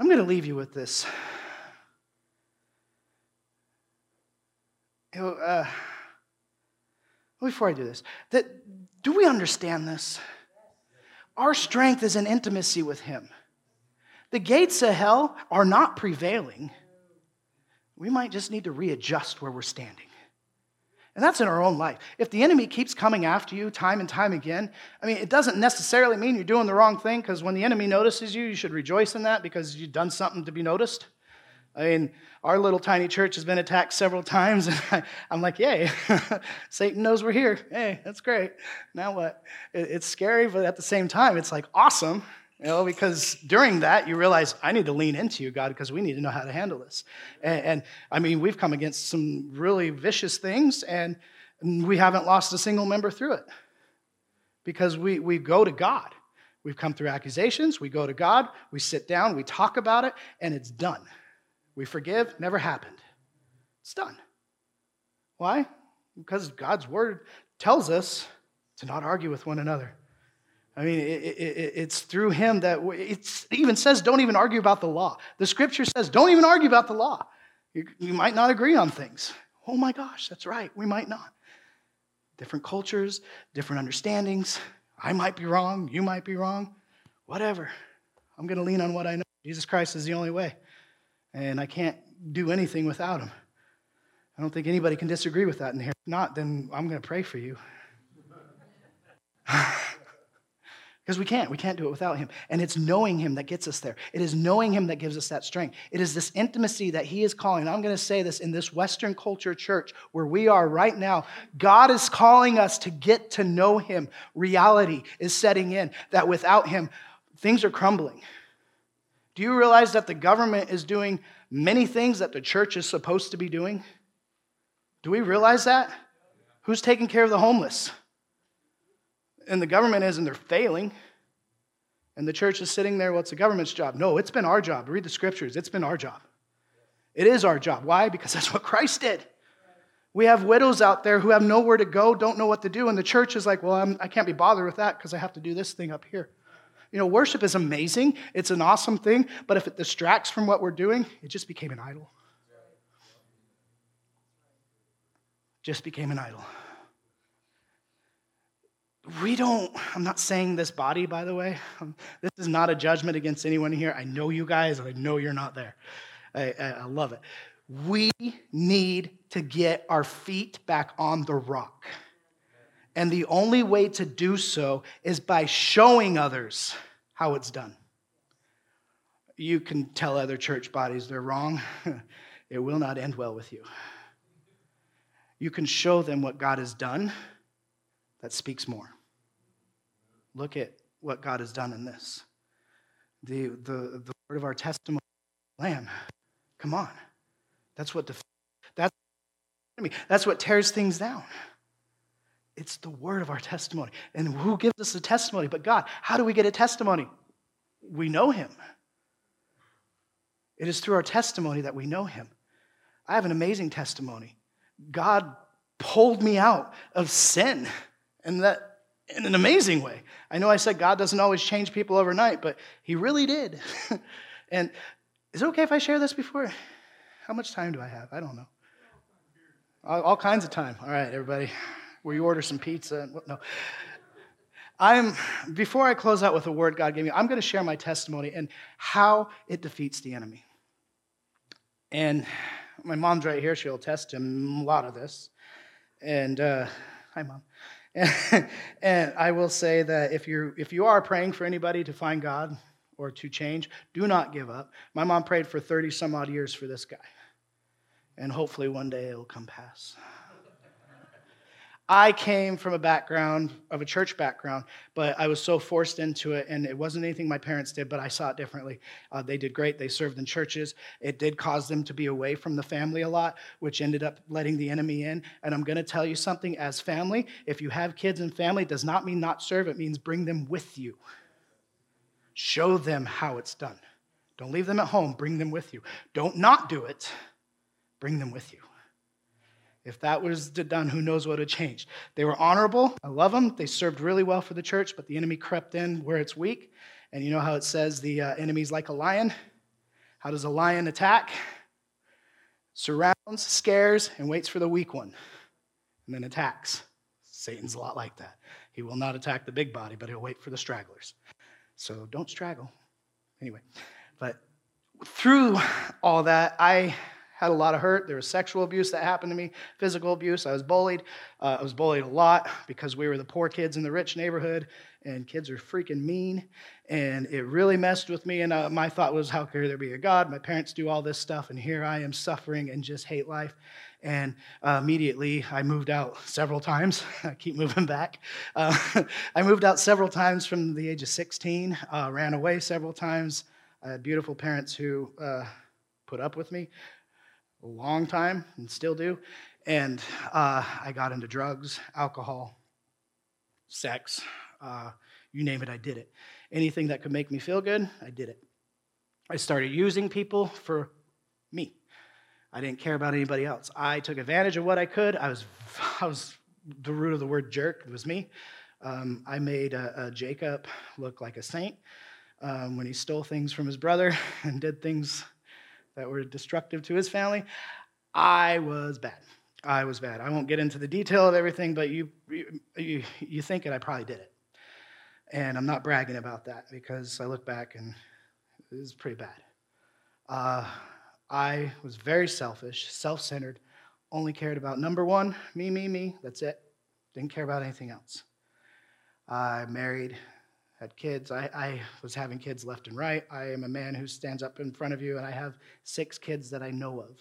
I'm going to leave you with this. you know, uh, before I do this, that do we understand this? Our strength is in intimacy with Him. The gates of hell are not prevailing. We might just need to readjust where we're standing. And that's in our own life. If the enemy keeps coming after you time and time again, I mean, it doesn't necessarily mean you're doing the wrong thing because when the enemy notices you, you should rejoice in that because you've done something to be noticed. I mean, our little tiny church has been attacked several times, and I, am like, yay, Satan knows we're here. Hey, that's great. Now what? It, it's scary, but at the same time, it's like awesome, you know, because during that, you realize I need to lean into you, God, because we need to know how to handle this. And, and I mean, we've come against some really vicious things, and we haven't lost a single member through it because we, we go to God. We've come through accusations, we go to God, we sit down, we talk about it, and it's done. We forgive, never happened. It's done. Why? Because God's word tells us to not argue with one another. I mean, it, it, it's through him that it even says, don't even argue about the law. The scripture says, don't even argue about the law. You, you might not agree on things. Oh my gosh, that's right. We might not. Different cultures, different understandings. I might be wrong. You might be wrong. Whatever. I'm going to lean on what I know. Jesus Christ is the only way and I can't do anything without him. I don't think anybody can disagree with that in here. If not, then I'm going to pray for you. Because we can't. We can't do it without him. And it's knowing him that gets us there. It is knowing him that gives us that strength. It is this intimacy that he is calling. I'm going to say this in this Western culture church where we are right now. God is calling us to get to know him. Reality is setting in that without him, things are crumbling. Do you realize that the government is doing many things that the church is supposed to be doing? Do we realize that? Who's taking care of the homeless? And the government is, and they're failing. And the church is sitting there, well, it's the government's job. No, it's been our job. Read the scriptures. It's been our job. It is our job. Why? Because that's what Christ did. We have widows out there who have nowhere to go, don't know what to do, and the church is like, well, I'm, I can not be bothered with that because I have to do this thing up here. You know, worship is amazing, it's an awesome thing, but if it distracts from what we're doing, it just became an idol. Just became an idol. We don't, I'm not saying this body, by the way. Um, this is not a judgment against anyone here. I know you guys, and I know you're not there. I, I, I love it. We need to get our feet back on the rock. And the only way to do so is by showing others how it's done. You can tell other church bodies they're wrong, it will not end well with you. You can show them what God has done, that speaks more. Look at what God has done in this. The, the, the word of our testimony, Lamb, come on. That's what def- that's that's what tears things down. It's the word of our testimony. And who gives us the testimony but God? How do we get a testimony? We know him. It is through our testimony that we know him. I have an amazing testimony. God pulled me out of sin and that in an amazing way. I know I said God doesn't always change people overnight, but he really did. and is it okay if I share this before? How much time do I have? I don't know. All, all kinds of time. All right, everybody. Will you order some pizza? And no. I'm before I close out with a word God gave me, I'm going to share my testimony and how it defeats the enemy. And my mom's right here; she'll attest to a lot of this. And uh, hi, mom. And, and I will say that if you if you are praying for anybody to find God or to change, do not give up. My mom prayed for 30 some odd years for this guy and hopefully one day it'll come pass. I came from a background of a church background, but I was so forced into it, and it wasn't anything my parents did, but I saw it differently. Uh, they did great. They served in churches. It did cause them to be away from the family a lot, which ended up letting the enemy in. And I'm going to tell you something as family, if you have kids and family, does not mean not serve, it means bring them with you. Show them how it's done. Don't leave them at home, bring them with you. Don't not do it Bring them with you. If that was done, who knows what would change? They were honorable. I love them. They served really well for the church, but the enemy crept in where it's weak. And you know how it says the uh, enemy's like a lion? How does a lion attack? Surrounds, scares, and waits for the weak one, and then attacks. Satan's a lot like that. He will not attack the big body, but he'll wait for the stragglers. So don't straggle. Anyway, but through all that, I had a lot of hurt. There was sexual abuse that happened to me, physical abuse. I was bullied. Uh, I was bullied a lot because we were the poor kids in the rich neighborhood, and kids are freaking mean. And it really messed with me. And uh, my thought was, how could there be a God? My parents do all this stuff, and here I am suffering and just hate life. And uh, immediately, I moved out several times. I keep moving back. Uh, I moved out several times from the age of 16, uh, ran away several times. I had beautiful parents who uh, put up with me a long time and still do. And uh, I got into drugs, alcohol, sex, uh, you name it, I did it. Anything that could make me feel good, I did it. I started using people for me. I didn't care about anybody else. I took advantage of what I could. I was, I was the root of the word jerk. It was me. Um, I made a, a Jacob look like a saint um, when he stole things from his brother and did things that were destructive to his family. I was bad. I was bad. I won't get into the detail of everything, but you, you, you think it, I probably did it. And I'm not bragging about that because I look back and it was pretty bad. Uh, I was very selfish, self centered, only cared about number one, me, me, me. That's it. Didn't care about anything else. I married had kids. I, I, was having kids left and right. I am a man who stands up in front of you, and I have six kids that I know of.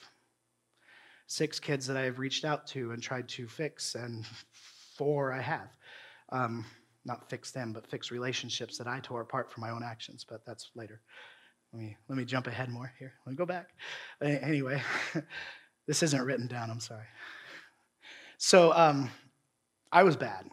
Six kids that I have reached out to and tried to fix, and four I have. Um, not fix them, but fix relationships that I tore apart for my own actions, but that's later. let me, let me jump ahead more here. Let me go back. Anyway, this isn't written down, I'm sorry. So um, I was bad.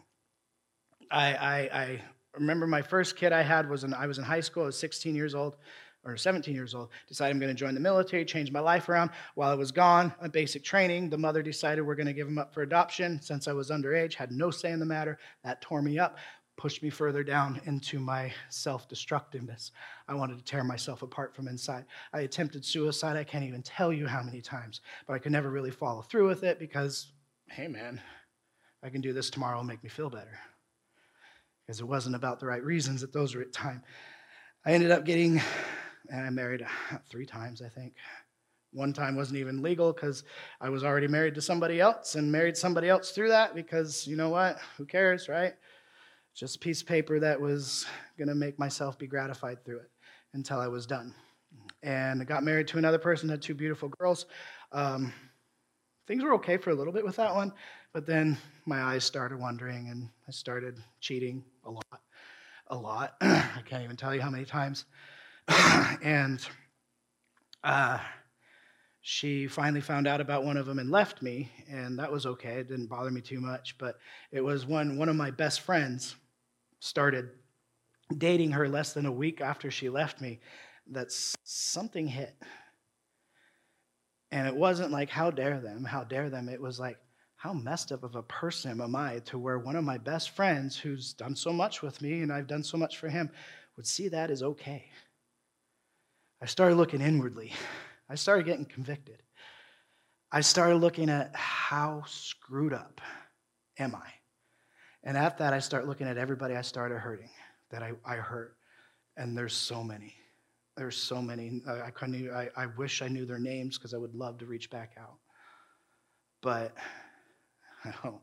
I, I, I remember my first kid I had was in, I was in high school, I was 16 years old or 17 years old, decided I'm going to join the military, change my life around. While I was gone on basic training, the mother decided we're going to give him up for adoption. Since I was underage, had no say in the matter. That tore me up, pushed me further down into my self destructiveness. I wanted to tear myself apart from inside. I attempted suicide. I can't even tell you how many times, but I could never really follow through with it because, hey, man, I can do this tomorrow, make me feel better. Because it wasn't about the right reasons at those time. I ended up getting and I married three times, I think. One time wasn't even legal because I was already married to somebody else and married somebody else through that because you know what? Who cares, right? Just a piece of paper that was going to make myself be gratified through it until I was done. And I got married to another person, had two beautiful girls. Um, things were okay for a little bit with that one, but then my eyes started wandering and I started cheating a lot. A lot. I can't even tell you how many times. and uh, she finally found out about one of them and left me, and that was okay. It didn't bother me too much. But it was when one of my best friends started dating her less than a week after she left me that something hit. And it wasn't like, how dare them, how dare them. It was like, how messed up of a person am I to where one of my best friends, who's done so much with me and I've done so much for him, would see that as okay. I started looking inwardly. I started getting convicted. I started looking at how screwed up am I? And at that, I start looking at everybody I started hurting that I, I hurt. And there's so many. There's so many. I, I couldn't. I, I wish I knew their names because I would love to reach back out. But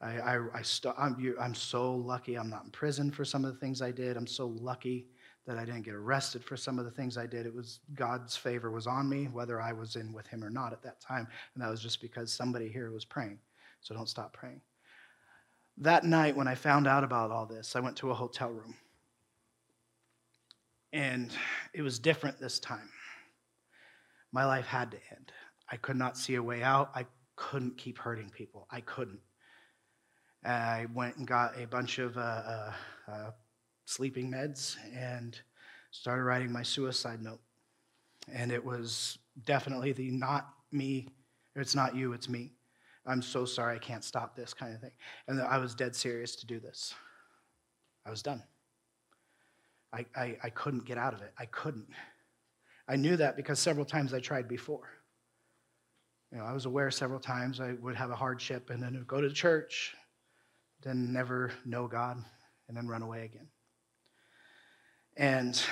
I, I, I st- I'm, I'm so lucky I'm not in prison for some of the things I did. I'm so lucky that I didn't get arrested for some of the things I did. It was God's favor was on me, whether I was in with Him or not at that time. And that was just because somebody here was praying. So don't stop praying. That night, when I found out about all this, I went to a hotel room. And it was different this time. My life had to end. I could not see a way out. I couldn't keep hurting people. I couldn't. I went and got a bunch of uh, uh, uh, sleeping meds and started writing my suicide note. And it was definitely the not me, it's not you, it's me. I'm so sorry, I can't stop this kind of thing. And I was dead serious to do this. I was done. I, I, I couldn't get out of it. I couldn't. I knew that because several times I tried before. You know, I was aware several times I would have a hardship and then go to church, then never know God, and then run away again. And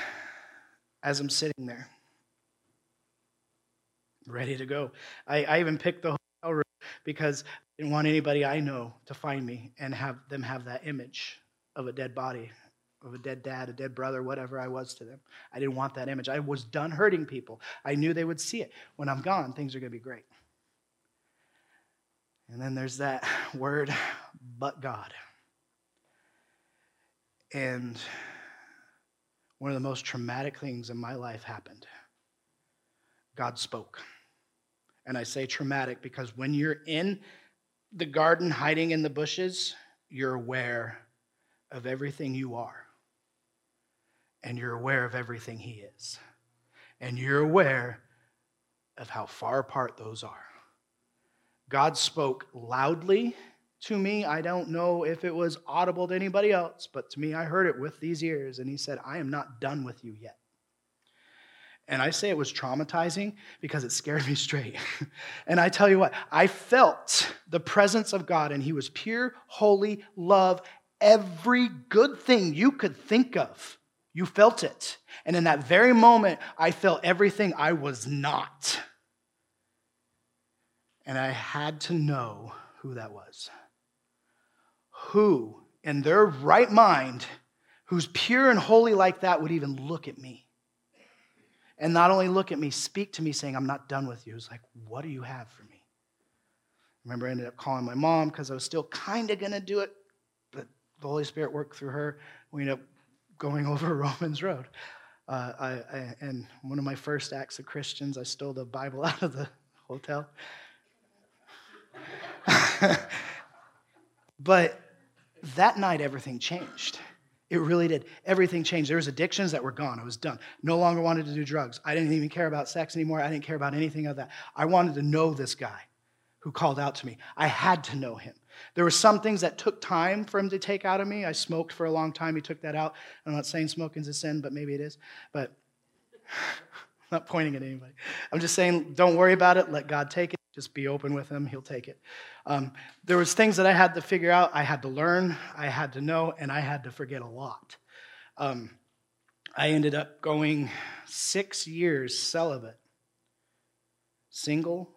as I'm sitting there, ready to go, I, I even picked the hotel room because I didn't want anybody I know to find me and have them have that image of a dead body, of a dead dad, a dead brother, whatever I was to them. I didn't want that image. I was done hurting people. I knew they would see it. When I'm gone, things are going to be great. And then there's that word, but God. And one of the most traumatic things in my life happened. God spoke. And I say traumatic because when you're in the garden hiding in the bushes, you're aware of everything you are. And you're aware of everything He is. And you're aware of how far apart those are. God spoke loudly to me. I don't know if it was audible to anybody else, but to me, I heard it with these ears. And he said, I am not done with you yet. And I say it was traumatizing because it scared me straight. and I tell you what, I felt the presence of God, and He was pure, holy, love, every good thing you could think of. You felt it. And in that very moment, I felt everything I was not. And I had to know who that was who, in their right mind, who's pure and holy like that, would even look at me. And not only look at me, speak to me saying, I'm not done with you. It's like, what do you have for me? I remember I ended up calling my mom because I was still kind of going to do it, but the Holy Spirit worked through her. We ended up going over Romans Road. Uh, I, I, and one of my first acts of Christians, I stole the Bible out of the hotel. but that night, everything changed. It really did. Everything changed. There was addictions that were gone. I was done. No longer wanted to do drugs. I didn't even care about sex anymore. I didn't care about anything of that. I wanted to know this guy who called out to me. I had to know him. There were some things that took time for him to take out of me. I smoked for a long time. He took that out. I'm not saying smoking's a sin, but maybe it is. But I'm not pointing at anybody. I'm just saying, don't worry about it. Let God take it. Just be open with him. He'll take it. Um, there was things that I had to figure out. I had to learn. I had to know, and I had to forget a lot. Um, I ended up going six years celibate, single,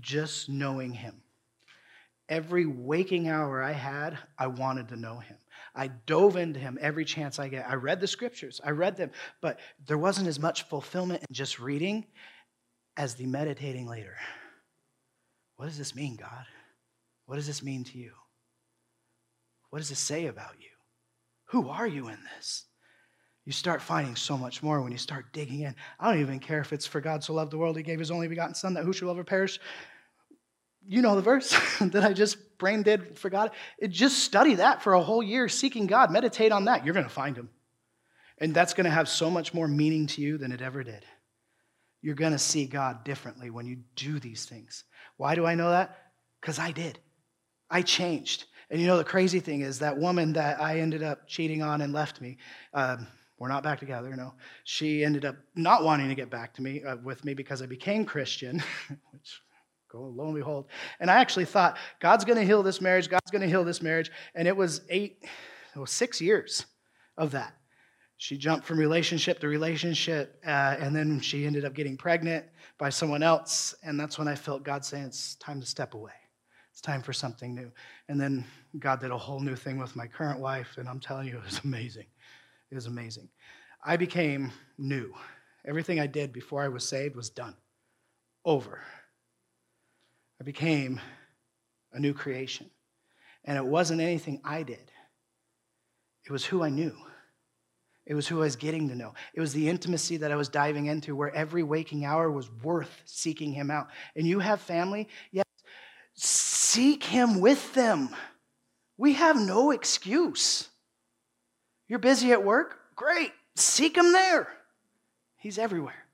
just knowing him. Every waking hour I had, I wanted to know him. I dove into him every chance I get. I read the scriptures, I read them, but there wasn't as much fulfillment in just reading as the meditating later. What does this mean, God? What does this mean to you? What does this say about you? Who are you in this? You start finding so much more when you start digging in. I don't even care if it's for God so loved the world, he gave his only begotten Son, that who shall ever perish. You know the verse that I just brain did for God. It, just study that for a whole year, seeking God. Meditate on that. You're going to find him. And that's going to have so much more meaning to you than it ever did. You're going to see God differently when you do these things. Why do I know that? Because I did. I changed. And you know, the crazy thing is that woman that I ended up cheating on and left me, um, we're not back together, know. She ended up not wanting to get back to me uh, with me because I became Christian, which go lo and behold. And I actually thought, God's going to heal this marriage. God's going to heal this marriage. And it was eight, it was six years of that. She jumped from relationship to relationship, uh, and then she ended up getting pregnant by someone else. And that's when I felt God saying, It's time to step away. It's time for something new. And then God did a whole new thing with my current wife, and I'm telling you, it was amazing. It was amazing. I became new. Everything I did before I was saved was done, over. I became a new creation. And it wasn't anything I did, it was who I knew. It was who I was getting to know. It was the intimacy that I was diving into where every waking hour was worth seeking Him out. And you have family, yes, seek Him with them. We have no excuse. You're busy at work? Great. Seek him there. He's everywhere.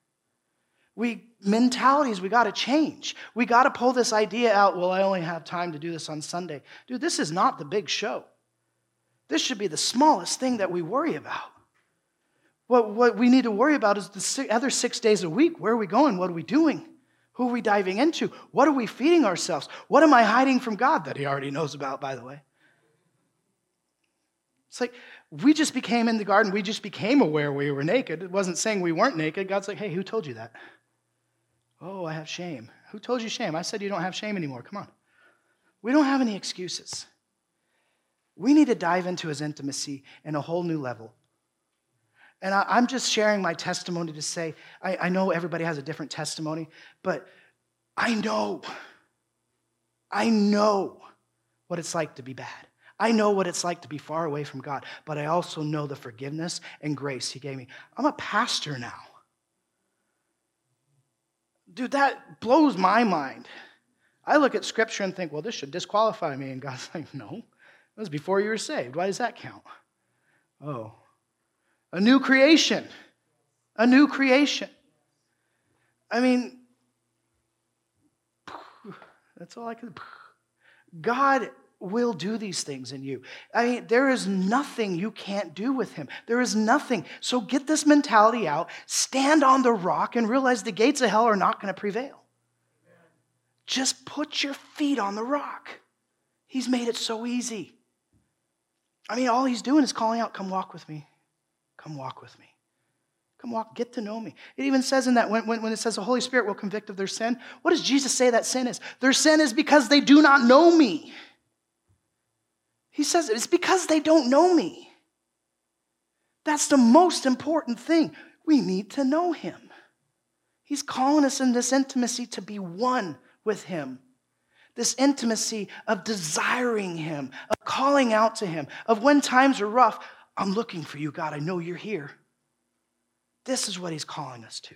We mentalities we got to change. We got to pull this idea out, well, I only have time to do this on Sunday. Dude, this is not the big show. This should be the smallest thing that we worry about. What, what we need to worry about is the other six days a week. Where are we going? What are we doing? Who are we diving into? What are we feeding ourselves? What am I hiding from God that He already knows about, by the way? It's like we just became in the garden, we just became aware we were naked. It wasn't saying we weren't naked. God's like, hey, who told you that? Oh, I have shame. Who told you shame? I said you don't have shame anymore. Come on. We don't have any excuses. We need to dive into his intimacy in a whole new level. And I, am just sharing my testimony to say, I, I know everybody has a different testimony, but I know, I know what it's like to be bad. I know what it's like to be far away from God, but I also know the forgiveness and grace He gave me. I'm a pastor now. Dude, that blows my mind. I look at scripture and think, well, this should disqualify me. And God's like, no, it was before you were saved. Why does that count? Oh, a new creation. A new creation. I mean, that's all I can. God will do these things in you. I mean, there is nothing you can't do with him. There is nothing. So get this mentality out, stand on the rock, and realize the gates of hell are not going to prevail. Just put your feet on the rock. He's made it so easy. I mean, all he's doing is calling out, Come walk with me. Come walk with me. Come walk, get to know me. It even says in that when, when, when, it says the Holy Spirit will convict of their sin, what does Jesus say that sin is? Their sin is because they do not know me. He says it's because they don't know me. That's the most important thing. We need to know him. He's calling us in this intimacy to be one with him. This intimacy of desiring him, of calling out to him, of when times are rough, I'm looking for you, God. I know you're here. This is what he's calling us to.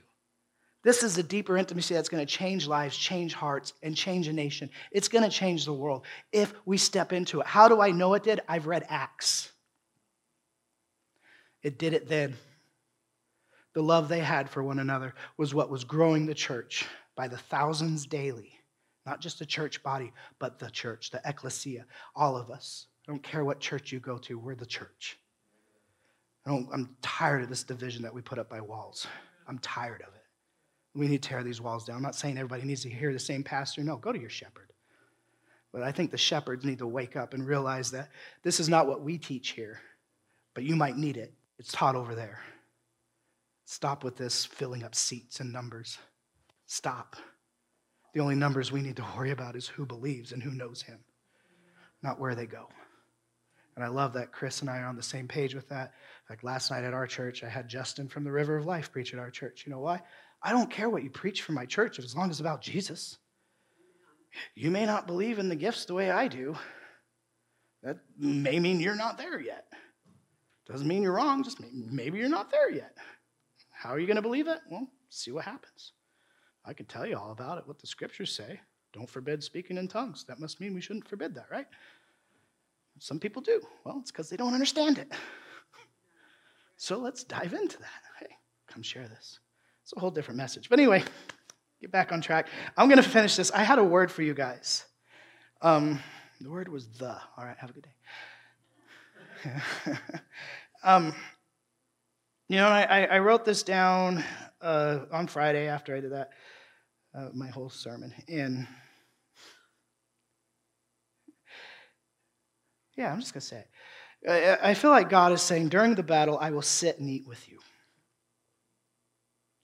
This is a deeper intimacy that's going to change lives, change hearts, and change a nation. It's going to change the world if we step into it. How do I know it did? I've read Acts. It did it then. The love they had for one another was what was growing the church by the thousands daily. Not just the church body, but the church, the ecclesia, all of us. I don't care what church you go to, we're the church. I am tired of this division that we put up by walls. I'm tired of it. We need to tear these walls down. I'm not saying everybody needs to hear the same pastor. No, go to your shepherd. But I think the shepherds need to wake up and realize that this is not what we teach here, but you might need it. It's taught over there. Stop with this filling up seats and numbers. Stop. The only numbers we need to worry about is who believes and who knows him, not where they go. And I love that Chris and I are on the same page with that. Like last night at our church, I had Justin from the River of Life preach at our church. You know why? I don't care what you preach for my church as long as it's about Jesus. You may not believe in the gifts the way I do. That may mean you're not there yet. Doesn't mean you're wrong, just maybe you're not there yet. How are you going to believe it? Well, see what happens. I can tell you all about it, what the scriptures say. Don't forbid speaking in tongues. That must mean we shouldn't forbid that, right? Some people do. Well, it's because they don't understand it. So let's dive into that. Hey, come share this. It's a whole different message. But anyway, get back on track. I'm going to finish this. I had a word for you guys. Um, the word was the. All right, have a good day. um, you know, I, I wrote this down uh, on Friday after I did that, uh, my whole sermon. And yeah, I'm just going to say it. I feel like God is saying, during the battle, I will sit and eat with you.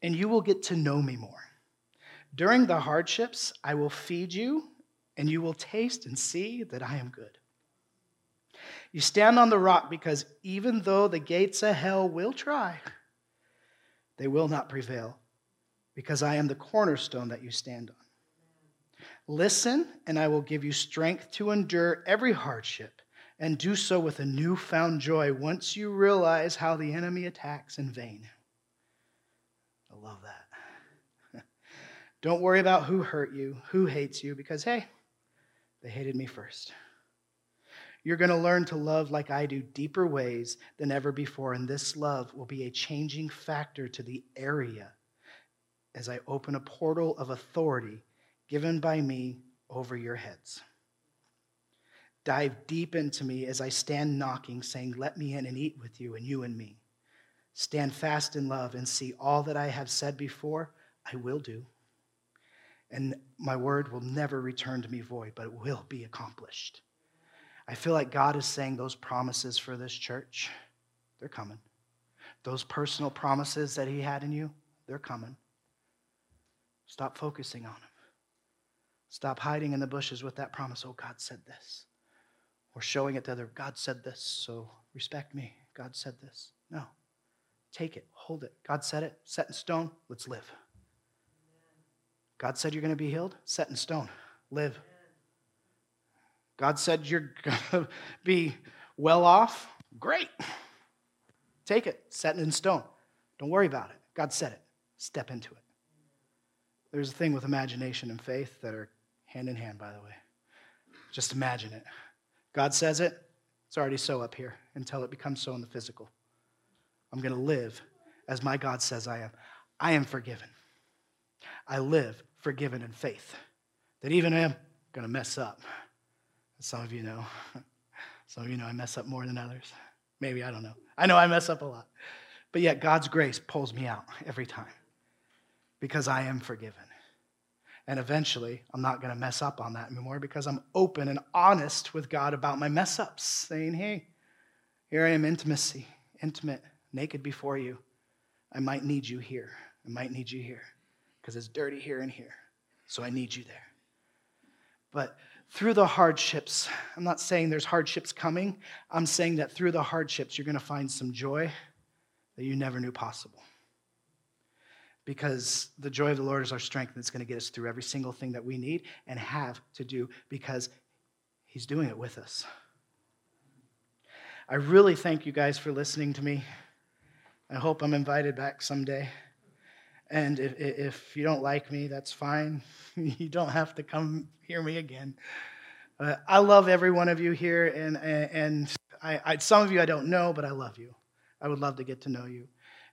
And you will get to know me more. During the hardships, I will feed you, and you will taste and see that I am good. You stand on the rock because even though the gates of hell will try, they will not prevail because I am the cornerstone that you stand on. Listen, and I will give you strength to endure every hardship and do so with a newfound joy once you realize how the enemy attacks in vain. I love that. Don't worry about who hurt you, who hates you, because hey, they hated me first. You're going to learn to love like I do, deeper ways than ever before. And this love will be a changing factor to the area as I open a portal of authority given by me over your heads. Dive deep into me as I stand knocking, saying, Let me in and eat with you and you and me. Stand fast in love and see all that I have said before, I will do. And my word will never return to me void, but it will be accomplished. I feel like God is saying those promises for this church, they're coming. Those personal promises that He had in you, they're coming. Stop focusing on them. Stop hiding in the bushes with that promise. Oh, God said this. Or showing it to other. God said this, so respect me. God said this. No. Take it, hold it. God said it, set in stone. Let's live. God said you're going to be healed, set in stone. Live. God said you're going to be well off. Great. Take it, set it in stone. Don't worry about it. God said it. Step into it. There's a thing with imagination and faith that are hand in hand, by the way. Just imagine it. God says it, it's already so up here until it becomes so in the physical. I'm going to live as my God says I am. I am forgiven. I live forgiven in faith that even I am going to mess up. Some of you know. Some of you know I mess up more than others. Maybe, I don't know. I know I mess up a lot. But yet, God's grace pulls me out every time because I am forgiven. And eventually, I'm not going to mess up on that anymore because I'm open and honest with God about my mess ups, saying, hey, here I am, intimacy, intimate, naked before you. I might need you here. I might need you here because it's dirty here and here. So I need you there. But through the hardships, I'm not saying there's hardships coming. I'm saying that through the hardships, you're going to find some joy that you never knew possible. Because the joy of the Lord is our strength, and it's going to get us through every single thing that we need and have to do because He's doing it with us. I really thank you guys for listening to me. I hope I'm invited back someday. And if, if you don't like me, that's fine. you don't have to come hear me again. Uh, I love every one of you here, and, and I, I, some of you I don't know, but I love you. I would love to get to know you.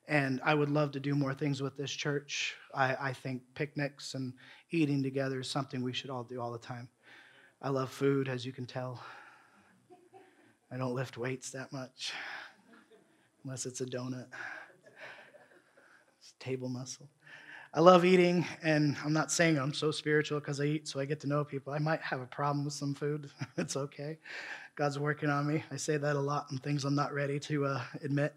And I would love to do more things with this church. I, I think picnics and eating together is something we should all do all the time. I love food, as you can tell. I don't lift weights that much, unless it's a donut. It's table muscle. I love eating, and I'm not saying I'm so spiritual because I eat so I get to know people. I might have a problem with some food. it's okay. God's working on me. I say that a lot and things I'm not ready to uh, admit.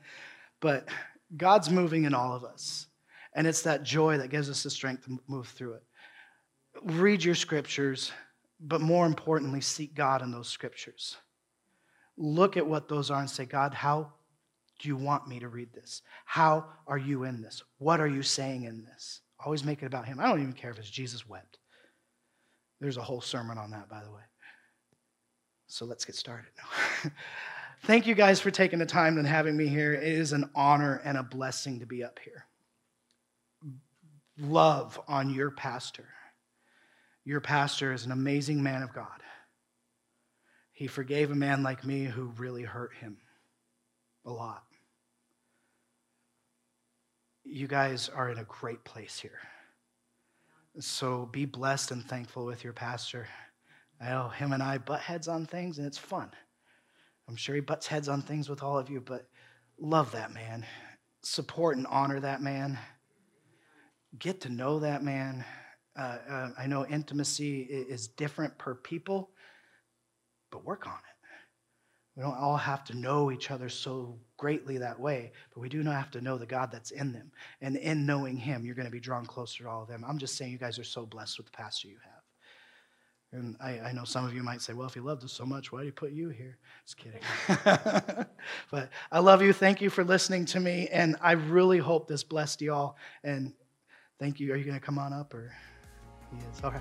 But God's moving in all of us. And it's that joy that gives us the strength to move through it. Read your scriptures, but more importantly, seek God in those scriptures. Look at what those are and say, God, how do you want me to read this? How are you in this? What are you saying in this? Always make it about Him. I don't even care if it's Jesus wept. There's a whole sermon on that, by the way. So let's get started. Thank you guys for taking the time and having me here. It is an honor and a blessing to be up here. Love on your pastor. Your pastor is an amazing man of God. He forgave a man like me who really hurt him a lot. You guys are in a great place here. So be blessed and thankful with your pastor. I know him and I butt heads on things, and it's fun. I'm sure he butts heads on things with all of you, but love that man. Support and honor that man. Get to know that man. Uh, uh, I know intimacy is different per people, but work on it. We don't all have to know each other so greatly that way, but we do not have to know the God that's in them. And in knowing Him, you're going to be drawn closer to all of them. I'm just saying, you guys are so blessed with the pastor you have. And I, I, know some of you might say, well, if he loved us so much, why did he put you here? Just kidding. but I love you. Thank you for listening to me. And I really hope this blessed you all. And thank you. Are you going to come on up or? He is. Okay.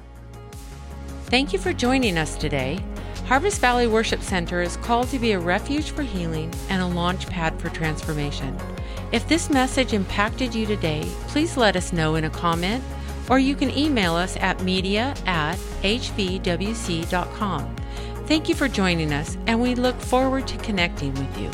Thank you for joining us today. Harvest Valley Worship Center is called to be a refuge for healing and a launch pad for transformation. If this message impacted you today, please let us know in a comment or you can email us at media at hvwc.com. Thank you for joining us, and we look forward to connecting with you.